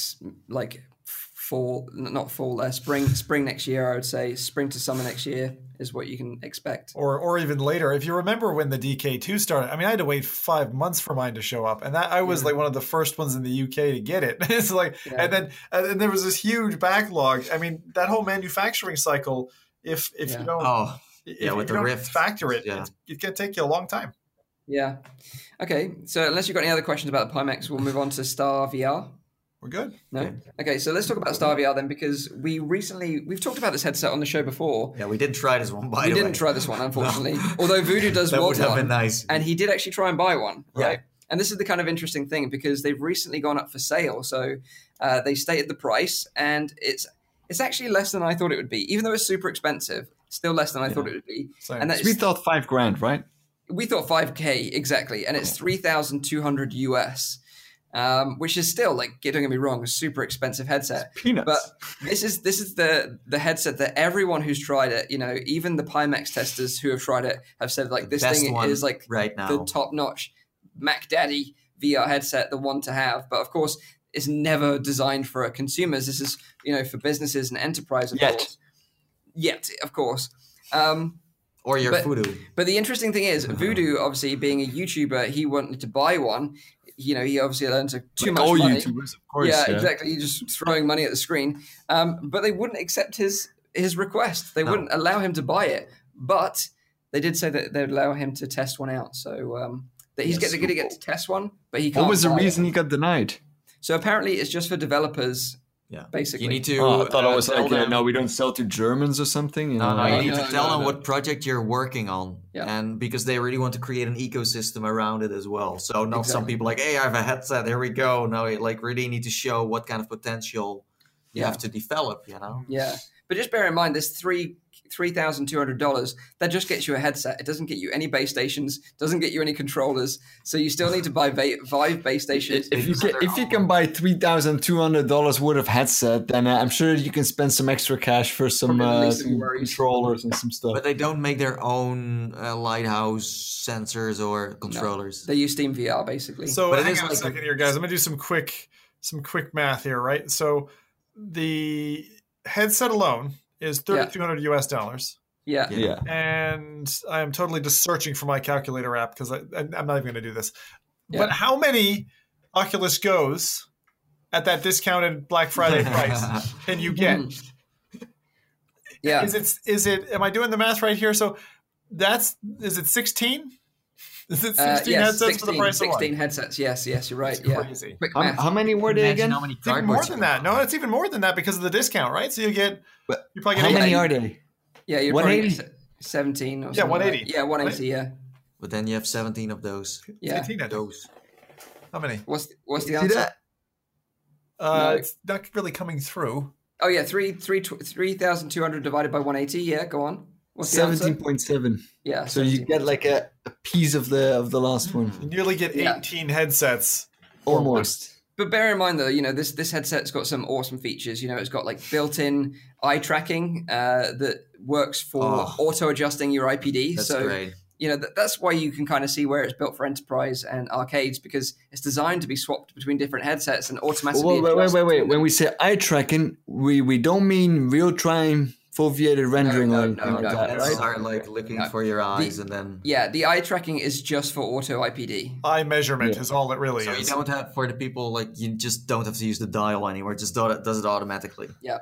S1: like fall, not fall, uh, spring spring next year. I would say spring to summer next year is what you can expect.
S4: Or or even later. If you remember when the DK2 started, I mean, I had to wait five months for mine to show up, and that I was
S1: Yeah.
S4: like one of the first ones in the UK to get it. it's like,
S1: Yeah.
S4: and then and there was this huge backlog. I mean, that whole manufacturing cycle. If if
S1: Yeah.
S4: you don't,
S2: oh,
S4: if
S2: yeah,
S4: you
S2: with the
S4: don't
S2: Rift.
S4: factor it,
S2: Yeah.
S4: it's, it can take you a long time.
S1: Yeah. Okay. So unless you've got any other questions about the Pimax, we'll move on to Star VR.
S4: We're good.
S1: No.
S2: Okay.
S1: Okay. So let's talk about Star VR then, because we recently we've talked about this headset on the show before.
S2: yeah, we didn't try this one. By
S1: we
S2: the
S1: didn't
S2: way.
S1: try this one, unfortunately. Although Voodoo does
S2: That
S1: want
S2: would have
S1: one,
S2: been nice.
S1: and he did actually try and buy one,
S2: Yeah.
S1: right? And this is the kind of interesting thing because they've recently gone up for sale. So uh, they stated the price, and it's it's actually less than I thought it would be, even though it's super expensive. Still less than I thought it would be.
S4: Same.
S1: And that's
S3: We thought five grand, right?
S1: We thought 5k exactly and it's 3200 us um, which is still like don't get me wrong a super expensive headset
S3: Peanuts.
S1: but this is this is the the headset that everyone who's tried it you know even the pimax testers who have tried it have said like this thing is like
S2: right now.
S1: the top notch mac daddy vr headset the one to have but of course it's never designed for consumers this is you know for businesses and enterprise of
S3: Yet.
S1: course yet of course um,
S2: or your
S1: but-
S2: voodoo.
S1: but the interesting thing is, Voodoo, obviously being a YouTuber, he wanted to buy one. You know, he obviously earns too
S3: Like
S1: much
S3: all
S1: money.
S3: YouTubers, of course.
S1: yeah,
S3: yeah,
S1: exactly. You're just throwing money at the screen. Um, but they wouldn't accept his his request. They
S2: No.
S1: wouldn't allow him to buy it. But they did say that they'd allow him to test one out. So um, that he's
S3: Yes.
S1: going to get to test one, but he can't.
S3: What was the
S1: buy it.
S3: reason he got denied?
S1: So apparently, it's just for developers.
S2: Yeah,
S1: Basically.
S2: you need to.
S3: Oh, I thought
S2: uh,
S3: it was like,
S2: them-
S3: no, we don't sell to Germans or something. You
S2: No,
S3: know?
S2: no, you
S1: No,
S2: need
S1: no,
S2: to tell
S1: no,
S2: them
S1: no.
S2: what project you're working on,
S1: Yeah.
S2: and because they really want to create an ecosystem around it as well. So not some people like, hey, I have a headset, here we go. No, you like really need to show what kind of potential you
S1: Yeah.
S2: have to develop. You know,
S1: Yeah, but just bear in mind, there's three three thousand two hundred dollars. That just gets you a headset. It doesn't get you any base stations. Doesn't get you any controllers. So you still need to buy va- Vive base stations.
S3: If you can, if you can buy three thousand two hundred dollars worth of headset, then uh, I'm sure you can spend some extra cash for some, uh,
S1: some
S3: some controllers and some stuff.
S2: but they don't make their own uh, lighthouse sensors or controllers.
S1: They use Steam VR basically.
S4: So
S2: But
S4: hang on
S2: like
S4: a
S2: a-
S4: second here, guys. I'm gonna do some quick some quick math here, right? So the headset alone is
S1: Yeah.
S4: 3,200 US dollars,
S1: yeah,
S3: yeah,
S4: and I am totally just searching for my calculator app because I'm not even gonna do this.
S1: Yeah.
S4: But how many Oculus goes at that discounted Black Friday price, and you get
S1: Mhm. Yeah.
S4: is it is it am I doing the math right here? So that's is it 16? Is it 16
S1: Uh, yes,
S4: headsets
S1: 16,
S4: for the price
S1: 16
S4: of
S1: headsets. Yes, yes, you're right.
S4: It's
S1: Yeah.
S4: crazy.
S3: How, how many were they
S2: Imagine
S3: again?
S2: how many
S4: It's even more than that. No, it's even more than that because of the discount, right? So you get
S3: But
S4: you probably
S3: How
S4: get
S3: many
S4: eight-
S3: are they?
S1: yeah, you're probably
S3: 180?
S1: se- 17 or
S4: Yeah,
S1: something. like-
S4: 180.
S1: Yeah, 180. Yeah.
S2: But then you have 17 of those.
S1: Yeah.
S4: 18 I think.
S2: Those.
S4: How many?
S1: What's what's the answer?
S3: that?
S4: Uh,
S1: No.
S4: It's not really coming through.
S1: Oh yeah, three three tw- 3,200 divided by 180. Yeah, go on. What's?
S3: Seventeen point seven.
S1: Yeah.
S3: So you get like a, a piece of the of the last one,
S4: You nearly get
S1: Yeah.
S4: 18 headsets.
S3: almost.
S1: But bear in mind though, you know this this headset's got some awesome features. You know, it's got like built-in eye tracking uh, that works for
S2: Oh.
S1: auto adjusting your IPD.
S2: That's
S1: so
S2: great.
S1: you know that, that's why you can kind of see where it's built for enterprise and arcades because it's designed to be swapped between different headsets and automatically.
S3: Wait, wait, wait, wait, wait. When we say eye tracking, we we don't mean real time foveated rendering
S1: no,
S3: or anything
S1: no,
S3: like
S1: no,
S3: that,
S1: that's
S3: right?
S2: Start like looking
S1: No.
S2: for your eyes and then.
S1: Yeah, the eye tracking is just for auto IPD.
S4: Eye measurement
S3: Yeah.
S4: is all it really
S2: So you don't have for the people like you just don't have to use the dial anymore. It just do it, does it automatically.
S1: Yeah.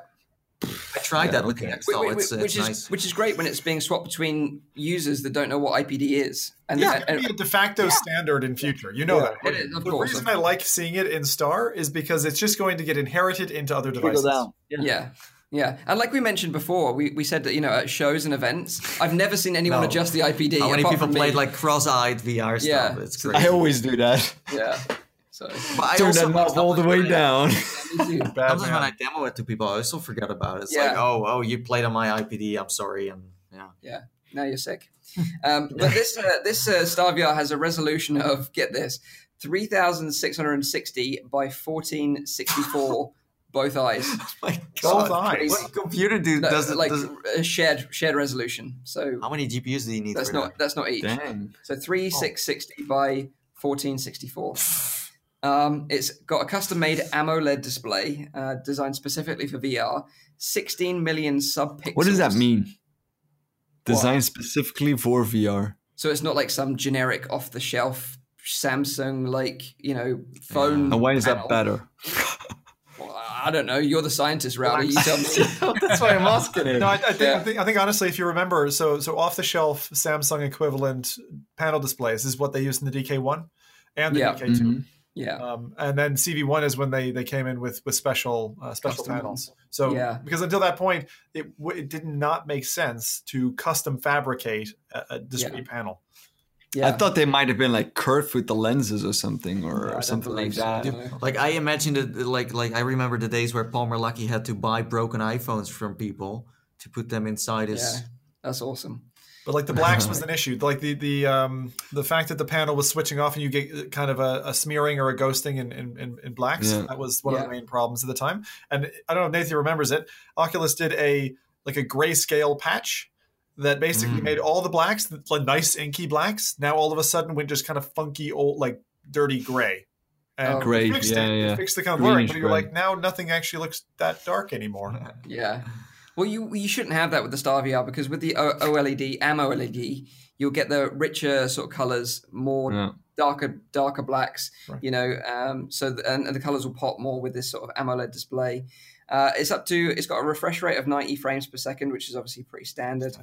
S2: I tried that with the
S3: okay.
S2: XTAL.
S1: Wh- wh-
S2: It's,
S1: which
S2: it's
S1: is
S2: nice.
S1: which is great when it's being swapped between users that don't know what IPD is. And,
S4: Yeah,
S1: and-
S4: it could be a de facto standard in future. You know
S3: Yeah.
S4: that.
S1: It is, of
S4: the
S1: course,
S4: reason
S1: of
S4: I like seeing it in Star is because it's just going to get inherited into other devices.
S1: Yeah. Yeah. Yeah, and like we mentioned before, we, we said that, you know, at shows and events, I've never seen anyone
S2: No.
S1: adjust the IPD.
S2: How many people played like cross-eyed VR stuff?
S1: Yeah.
S2: It's
S1: So
S2: great.
S3: I always do that.
S1: Yeah. So,
S2: But I
S3: Turn
S2: also
S3: that knob all the way down.
S1: me too.
S4: Bad
S2: Sometimes
S4: man.
S2: when I demo it to people, I also forget about it. It's
S1: Yeah.
S2: like, oh, oh, you played on my IPD. I'm sorry, and yeah.
S1: Yeah. Now you're sick. Um, but this uh, this uh, Star VR has a resolution of get this, three thousand six hundred and sixty by fourteen sixty four, both eyes.
S2: My
S4: Both eyes.
S2: What computer do,
S1: No,
S2: does it?
S1: like
S2: does it-
S1: a shared shared resolution. So
S2: how many GPUs do you need?
S1: that's not that's not each.
S3: Dang.
S1: So three six sixty by fourteen sixty four. Um, it's got a custom-made AMOLED display uh, designed specifically for VR. Sixteen million sub-pixels.
S3: What does that mean? Designed specifically for VR.
S1: So it's not like some generic off-the-shelf Samsung like you know phone.
S3: And why is
S1: panel.
S3: that better?
S1: Well, I don't know. You're the scientist, Rowdy. You tell me.
S3: That's why I'm asking it.
S4: No, I, I, think,
S1: Yeah.
S4: I think I think honestly, if you remember, so so off the shelf Samsung equivalent panel displays is what they used in the DK1 and the
S1: Yeah.
S4: DK2.
S3: Mhm.
S1: Yeah.
S4: Um, and then CV1 is when they, they came in with with special uh, special
S1: Custom
S4: panels. So
S1: Yeah.
S4: because until that point, it it did not make sense to custom fabricate a, a discrete panel.
S1: Yeah.
S3: I thought they might have been like curved with the lenses or something, or,
S1: I
S3: or something like
S1: believe so.
S3: that.
S1: No.
S2: Like I imagined it like like I remember the days where Palmer Luckey had to buy broken iPhones from people to put them inside his.
S1: Yeah. That's awesome.
S4: But like the blacks was an issue. Like the the um the fact that the panel was switching off and you get kind of a, a smearing or a ghosting in in, in, in blacks.
S3: Yeah.
S4: That was one of the main problems at the time. And I don't know if Nathan remembers it. Oculus did a like a grayscale patch that basically
S2: Mm.
S4: made all the blacks like nice inky blacks. Now all of a sudden went just kind of funky old like dirty gray. And
S1: Oh.
S3: Gray,
S4: it fixed
S3: yeah,
S4: it. It
S3: yeah.
S4: fixed the kind of blurring, but you're
S3: gray.
S4: like now nothing actually looks that dark anymore.
S1: Yeah. Well, you you shouldn't have that with the Star VR because with the O- OLED, AMOLED, you'll get the richer sort of colors, more
S3: Yeah.
S1: darker darker blacks.
S4: Right.
S1: You know, um, so the, and, and the colors will pop more with this sort of AMOLED display. Uh, it's up to it's got a refresh rate of 90 frames per second, which is obviously pretty standard.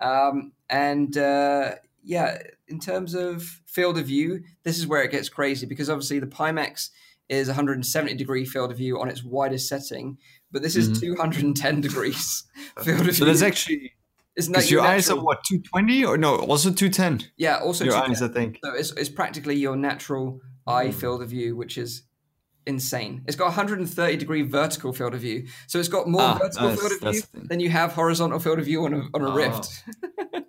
S1: Um, and uh, yeah, in terms of field of view, this is where it gets crazy because obviously the Pimax is 170 degree field of view on its widest setting, but this is 210 degrees field of view.
S3: So that's actually
S1: it's not
S3: your eyes are what 220 or no, also 210.
S1: Yeah, also
S3: Your
S1: 210.
S3: eyes, I think.
S1: So it's, it's practically your natural eye field of view, which is insane. It's got 130 degree vertical field of view. So it's got more
S3: Ah,
S1: vertical
S3: that's-
S1: field of
S3: that's
S1: view than you have horizontal field of view on a, on a
S2: Oh.
S1: rift.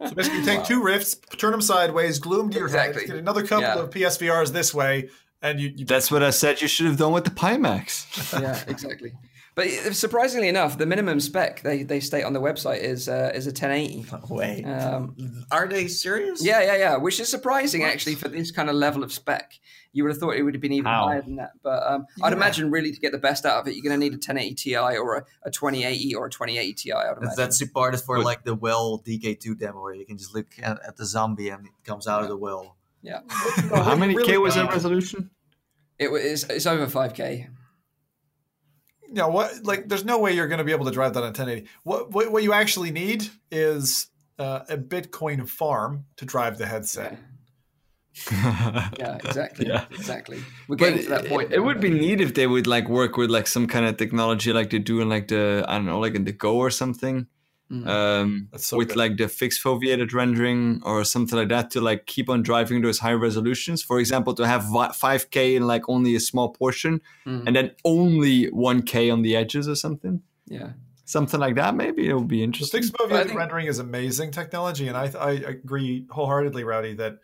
S4: So basically, you take two rifts, turn them sideways, glue them to your
S1: Exactly.
S4: head, get another couple
S1: Yeah.
S4: of PSVRs this way, and you, you
S3: That's what I said you should have done with the Pimax.
S1: yeah, exactly. But surprisingly enough, the minimum spec they, they state on the website is uh, is a 1080.
S2: Wait,
S1: Um,
S2: are they serious?
S1: yeah, yeah, yeah, which is surprising actually for this kind of level of spec. You would have thought it would have been even
S3: How?
S1: higher than that. But um, I'd imagine really to get the best out of it, you're going to need a 1080 Ti or a, a 2080 or a 2080 Ti. I'd
S2: That's,
S1: imagine.
S2: that's is for
S3: But-
S2: like the well DK2 demo where you can just look at, at the zombie and it comes out of the well.
S1: yeah.
S3: How many
S4: really
S3: K was
S4: bad.
S3: that resolution?
S1: It was it's, it's over 5k.
S4: You know what like there's no way you're going to be able to drive that on 1080 what what, what you actually need is uh, a bitcoin farm to drive the headset
S1: Yeah, exactly.
S3: Yeah.
S1: Exactly. We're
S3: But
S1: getting to that point.
S3: it
S1: now.
S3: would be neat if they would like work with like some kind of technology like they do in like the I don't know like in the Go or something,
S1: Mm.
S3: um,
S4: so
S3: with
S4: good.
S3: like the fixed foveated rendering or something like that to like keep on driving those high resolutions. For example, to have five K in like only a small portion,
S1: Mm.
S3: and then only one K on the edges or something.
S1: Yeah.
S3: Something like that, maybe it would be interesting.
S4: fixed
S1: I
S4: foveated
S1: think-
S4: rendering is amazing technology, and I I agree wholeheartedly, Rowdy, that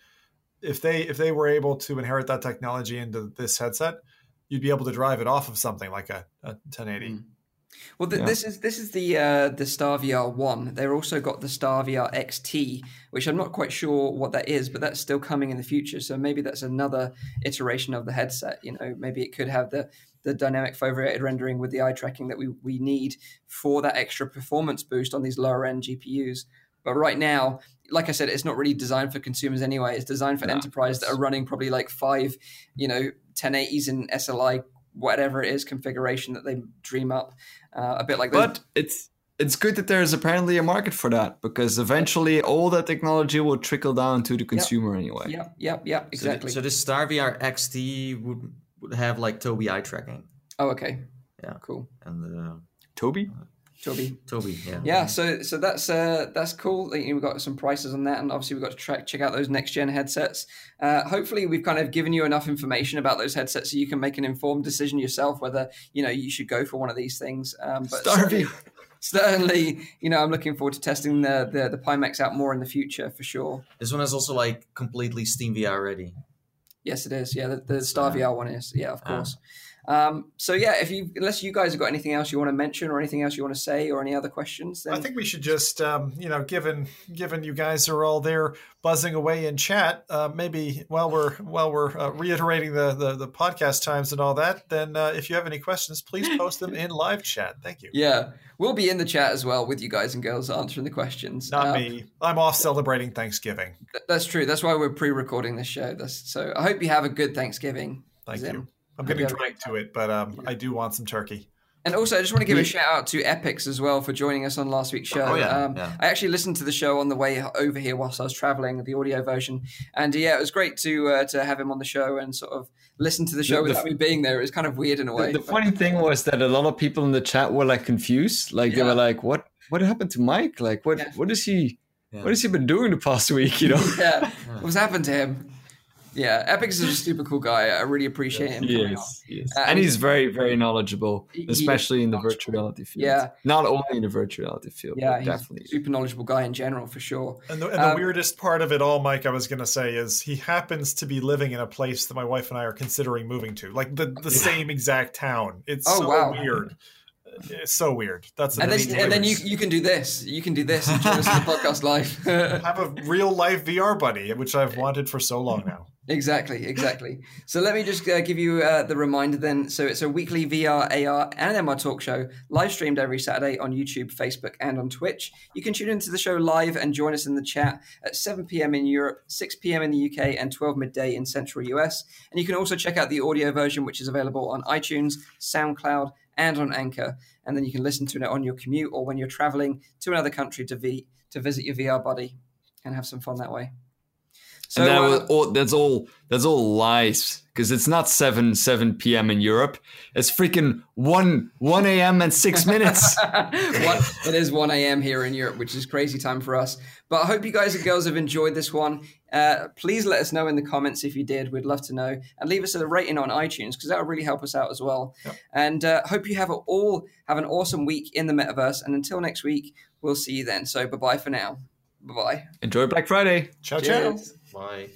S4: if they if they were able to inherit that technology into this headset, you'd be able to drive it off of something like a, a 1080.
S1: Mm. Well, th-
S3: Yeah.
S1: this is this is the uh, the Star VR One. They've also got the Star VR XT, which I'm not quite sure what that is, but that's still coming in the future. So maybe that's another iteration of the headset. You know, maybe it could have the the dynamic foveated rendering with the eye tracking that we we need for that extra performance boost on these lower end GPUs. But right now, like I said, it's not really designed for consumers anyway. It's designed for
S3: No,
S1: enterprise that are running probably like five, you know, 1080s in SLI, whatever it is configuration that they dream up. Uh, a bit like those
S3: But it's it's good that there is apparently a market for that because eventually all that technology will trickle down to the consumer anyway.
S1: Yep, yep, yep,
S2: So,
S1: exactly.
S2: the, so the Star VR XT would would have like Tobii eye tracking
S1: oh, okay.
S2: Yeah.
S1: Cool.
S2: and uh,
S3: Tobii?
S1: Tobii.
S2: Tobii. Yeah.
S1: Yeah, so so that's uh that's cool. You know, We've got some prices on that, and obviously we've got to track check out those next gen headsets. Uh, hopefully, we've kind of given you enough information about those headsets so you can make an informed decision yourself whether you know you should go for one of these things. Um, but certainly, certainly, you know, I'm looking forward to testing the the the Pimax out more in the future for sure.
S2: This one is also like completely Steam VR ready.
S1: Yes, it is. Yeah, the, the Star VR one is. Yeah, of
S2: uh.
S1: course. Um, so yeah, if you unless you guys have got anything else you want to mention or anything else you want to say or any other questions, then
S4: I think we should just, um, you know, given given you guys are all there buzzing away in chat, uh, maybe while we're while we're uh, reiterating the, the the podcast times and all that, then uh, if you have any questions, please post them in live chat. Thank you.
S1: yeah, we'll be in the chat as well with you guys and girls answering the questions.
S4: Not
S1: Uh,
S4: me. I'm off celebrating Thanksgiving.
S1: th- That's true. That's why we're pre-recording this show. That's, so I hope you have a good Thanksgiving.
S4: Thank
S1: Zim.
S4: you. I'm
S1: Hope you
S4: getting
S1: have
S4: dragged to it, but um, I do want some turkey.
S1: And also, I just want to give a shout out to Epics as well for joining us on last week's show.
S2: Oh, yeah,
S1: um,
S2: yeah.
S1: I actually listened to the show on the way over here whilst I was traveling, the audio version, and yeah, it was great to uh, to have him on the show and sort of listen to the show
S3: The- the-
S1: without me being there. It was kind of weird in a way.
S3: The, the
S1: but-
S3: funny thing was that a lot of people in the chat were like confused. Like they were like, "What? What happened to Mike? Like, what?
S1: Yeah.
S3: What is he?
S2: Yeah.
S3: What has he been doing the past week? You know?"
S1: yeah, what's happened to him? Yeah, Epics is a super cool guy. I really appreciate him.
S3: Yes, yes.
S1: Uh,
S3: and he's very, very knowledgeable,
S1: He- he
S3: especially in the virtual reality field.
S1: Yeah.
S3: not only in the virtual reality field,
S1: Yeah,
S3: but
S1: he's
S3: definitely.
S1: a super knowledgeable guy in general for sure.
S4: And the, and the
S1: Um,
S4: weirdest part of it all, Mike, I was going to say, is he happens to be living in a place that my wife and I are considering moving to, like the, the same exact town. It's
S1: Oh,
S4: so
S1: wow.
S4: weird. It's so weird. That's
S1: And then, and then you you can do this. You can do this and join us on the podcast live.
S4: have a real life VR buddy, which I've wanted for so long now.
S1: Exactly, exactly. So let me just uh, give you uh, the reminder then. So it's a weekly VR, AR, and MR talk show, live streamed every Saturday on YouTube, Facebook, and on Twitch. You can tune into the show live and join us in the chat at 7 p.m. in Europe, 6 p.m. in the UK, and 12 midday in Central US. And you can also check out the audio version, which is available on iTunes, SoundCloud, and on Anchor. And then you can listen to it on your commute or when you're traveling to another country to, v- to visit your VR buddy and have some fun that way. So,
S3: and that
S1: uh,
S3: was all, that's all. That's all lies because it's not seven seven p.m. in Europe. It's freaking one one a.m. and six minutes.
S1: One- it is 1 a.m. here in Europe, which is crazy time for us. But I hope you guys and girls have enjoyed this one. Uh, please let us know in the comments if you did. We'd love to know. And leave us a rating on iTunes because that would really help us out as well. And uh, hope you have all have an awesome week in the metaverse. And until next week, we'll see you then. So bye bye for now. Bye bye.
S3: Enjoy Black Friday.
S4: Ciao, ciao.
S2: Bye.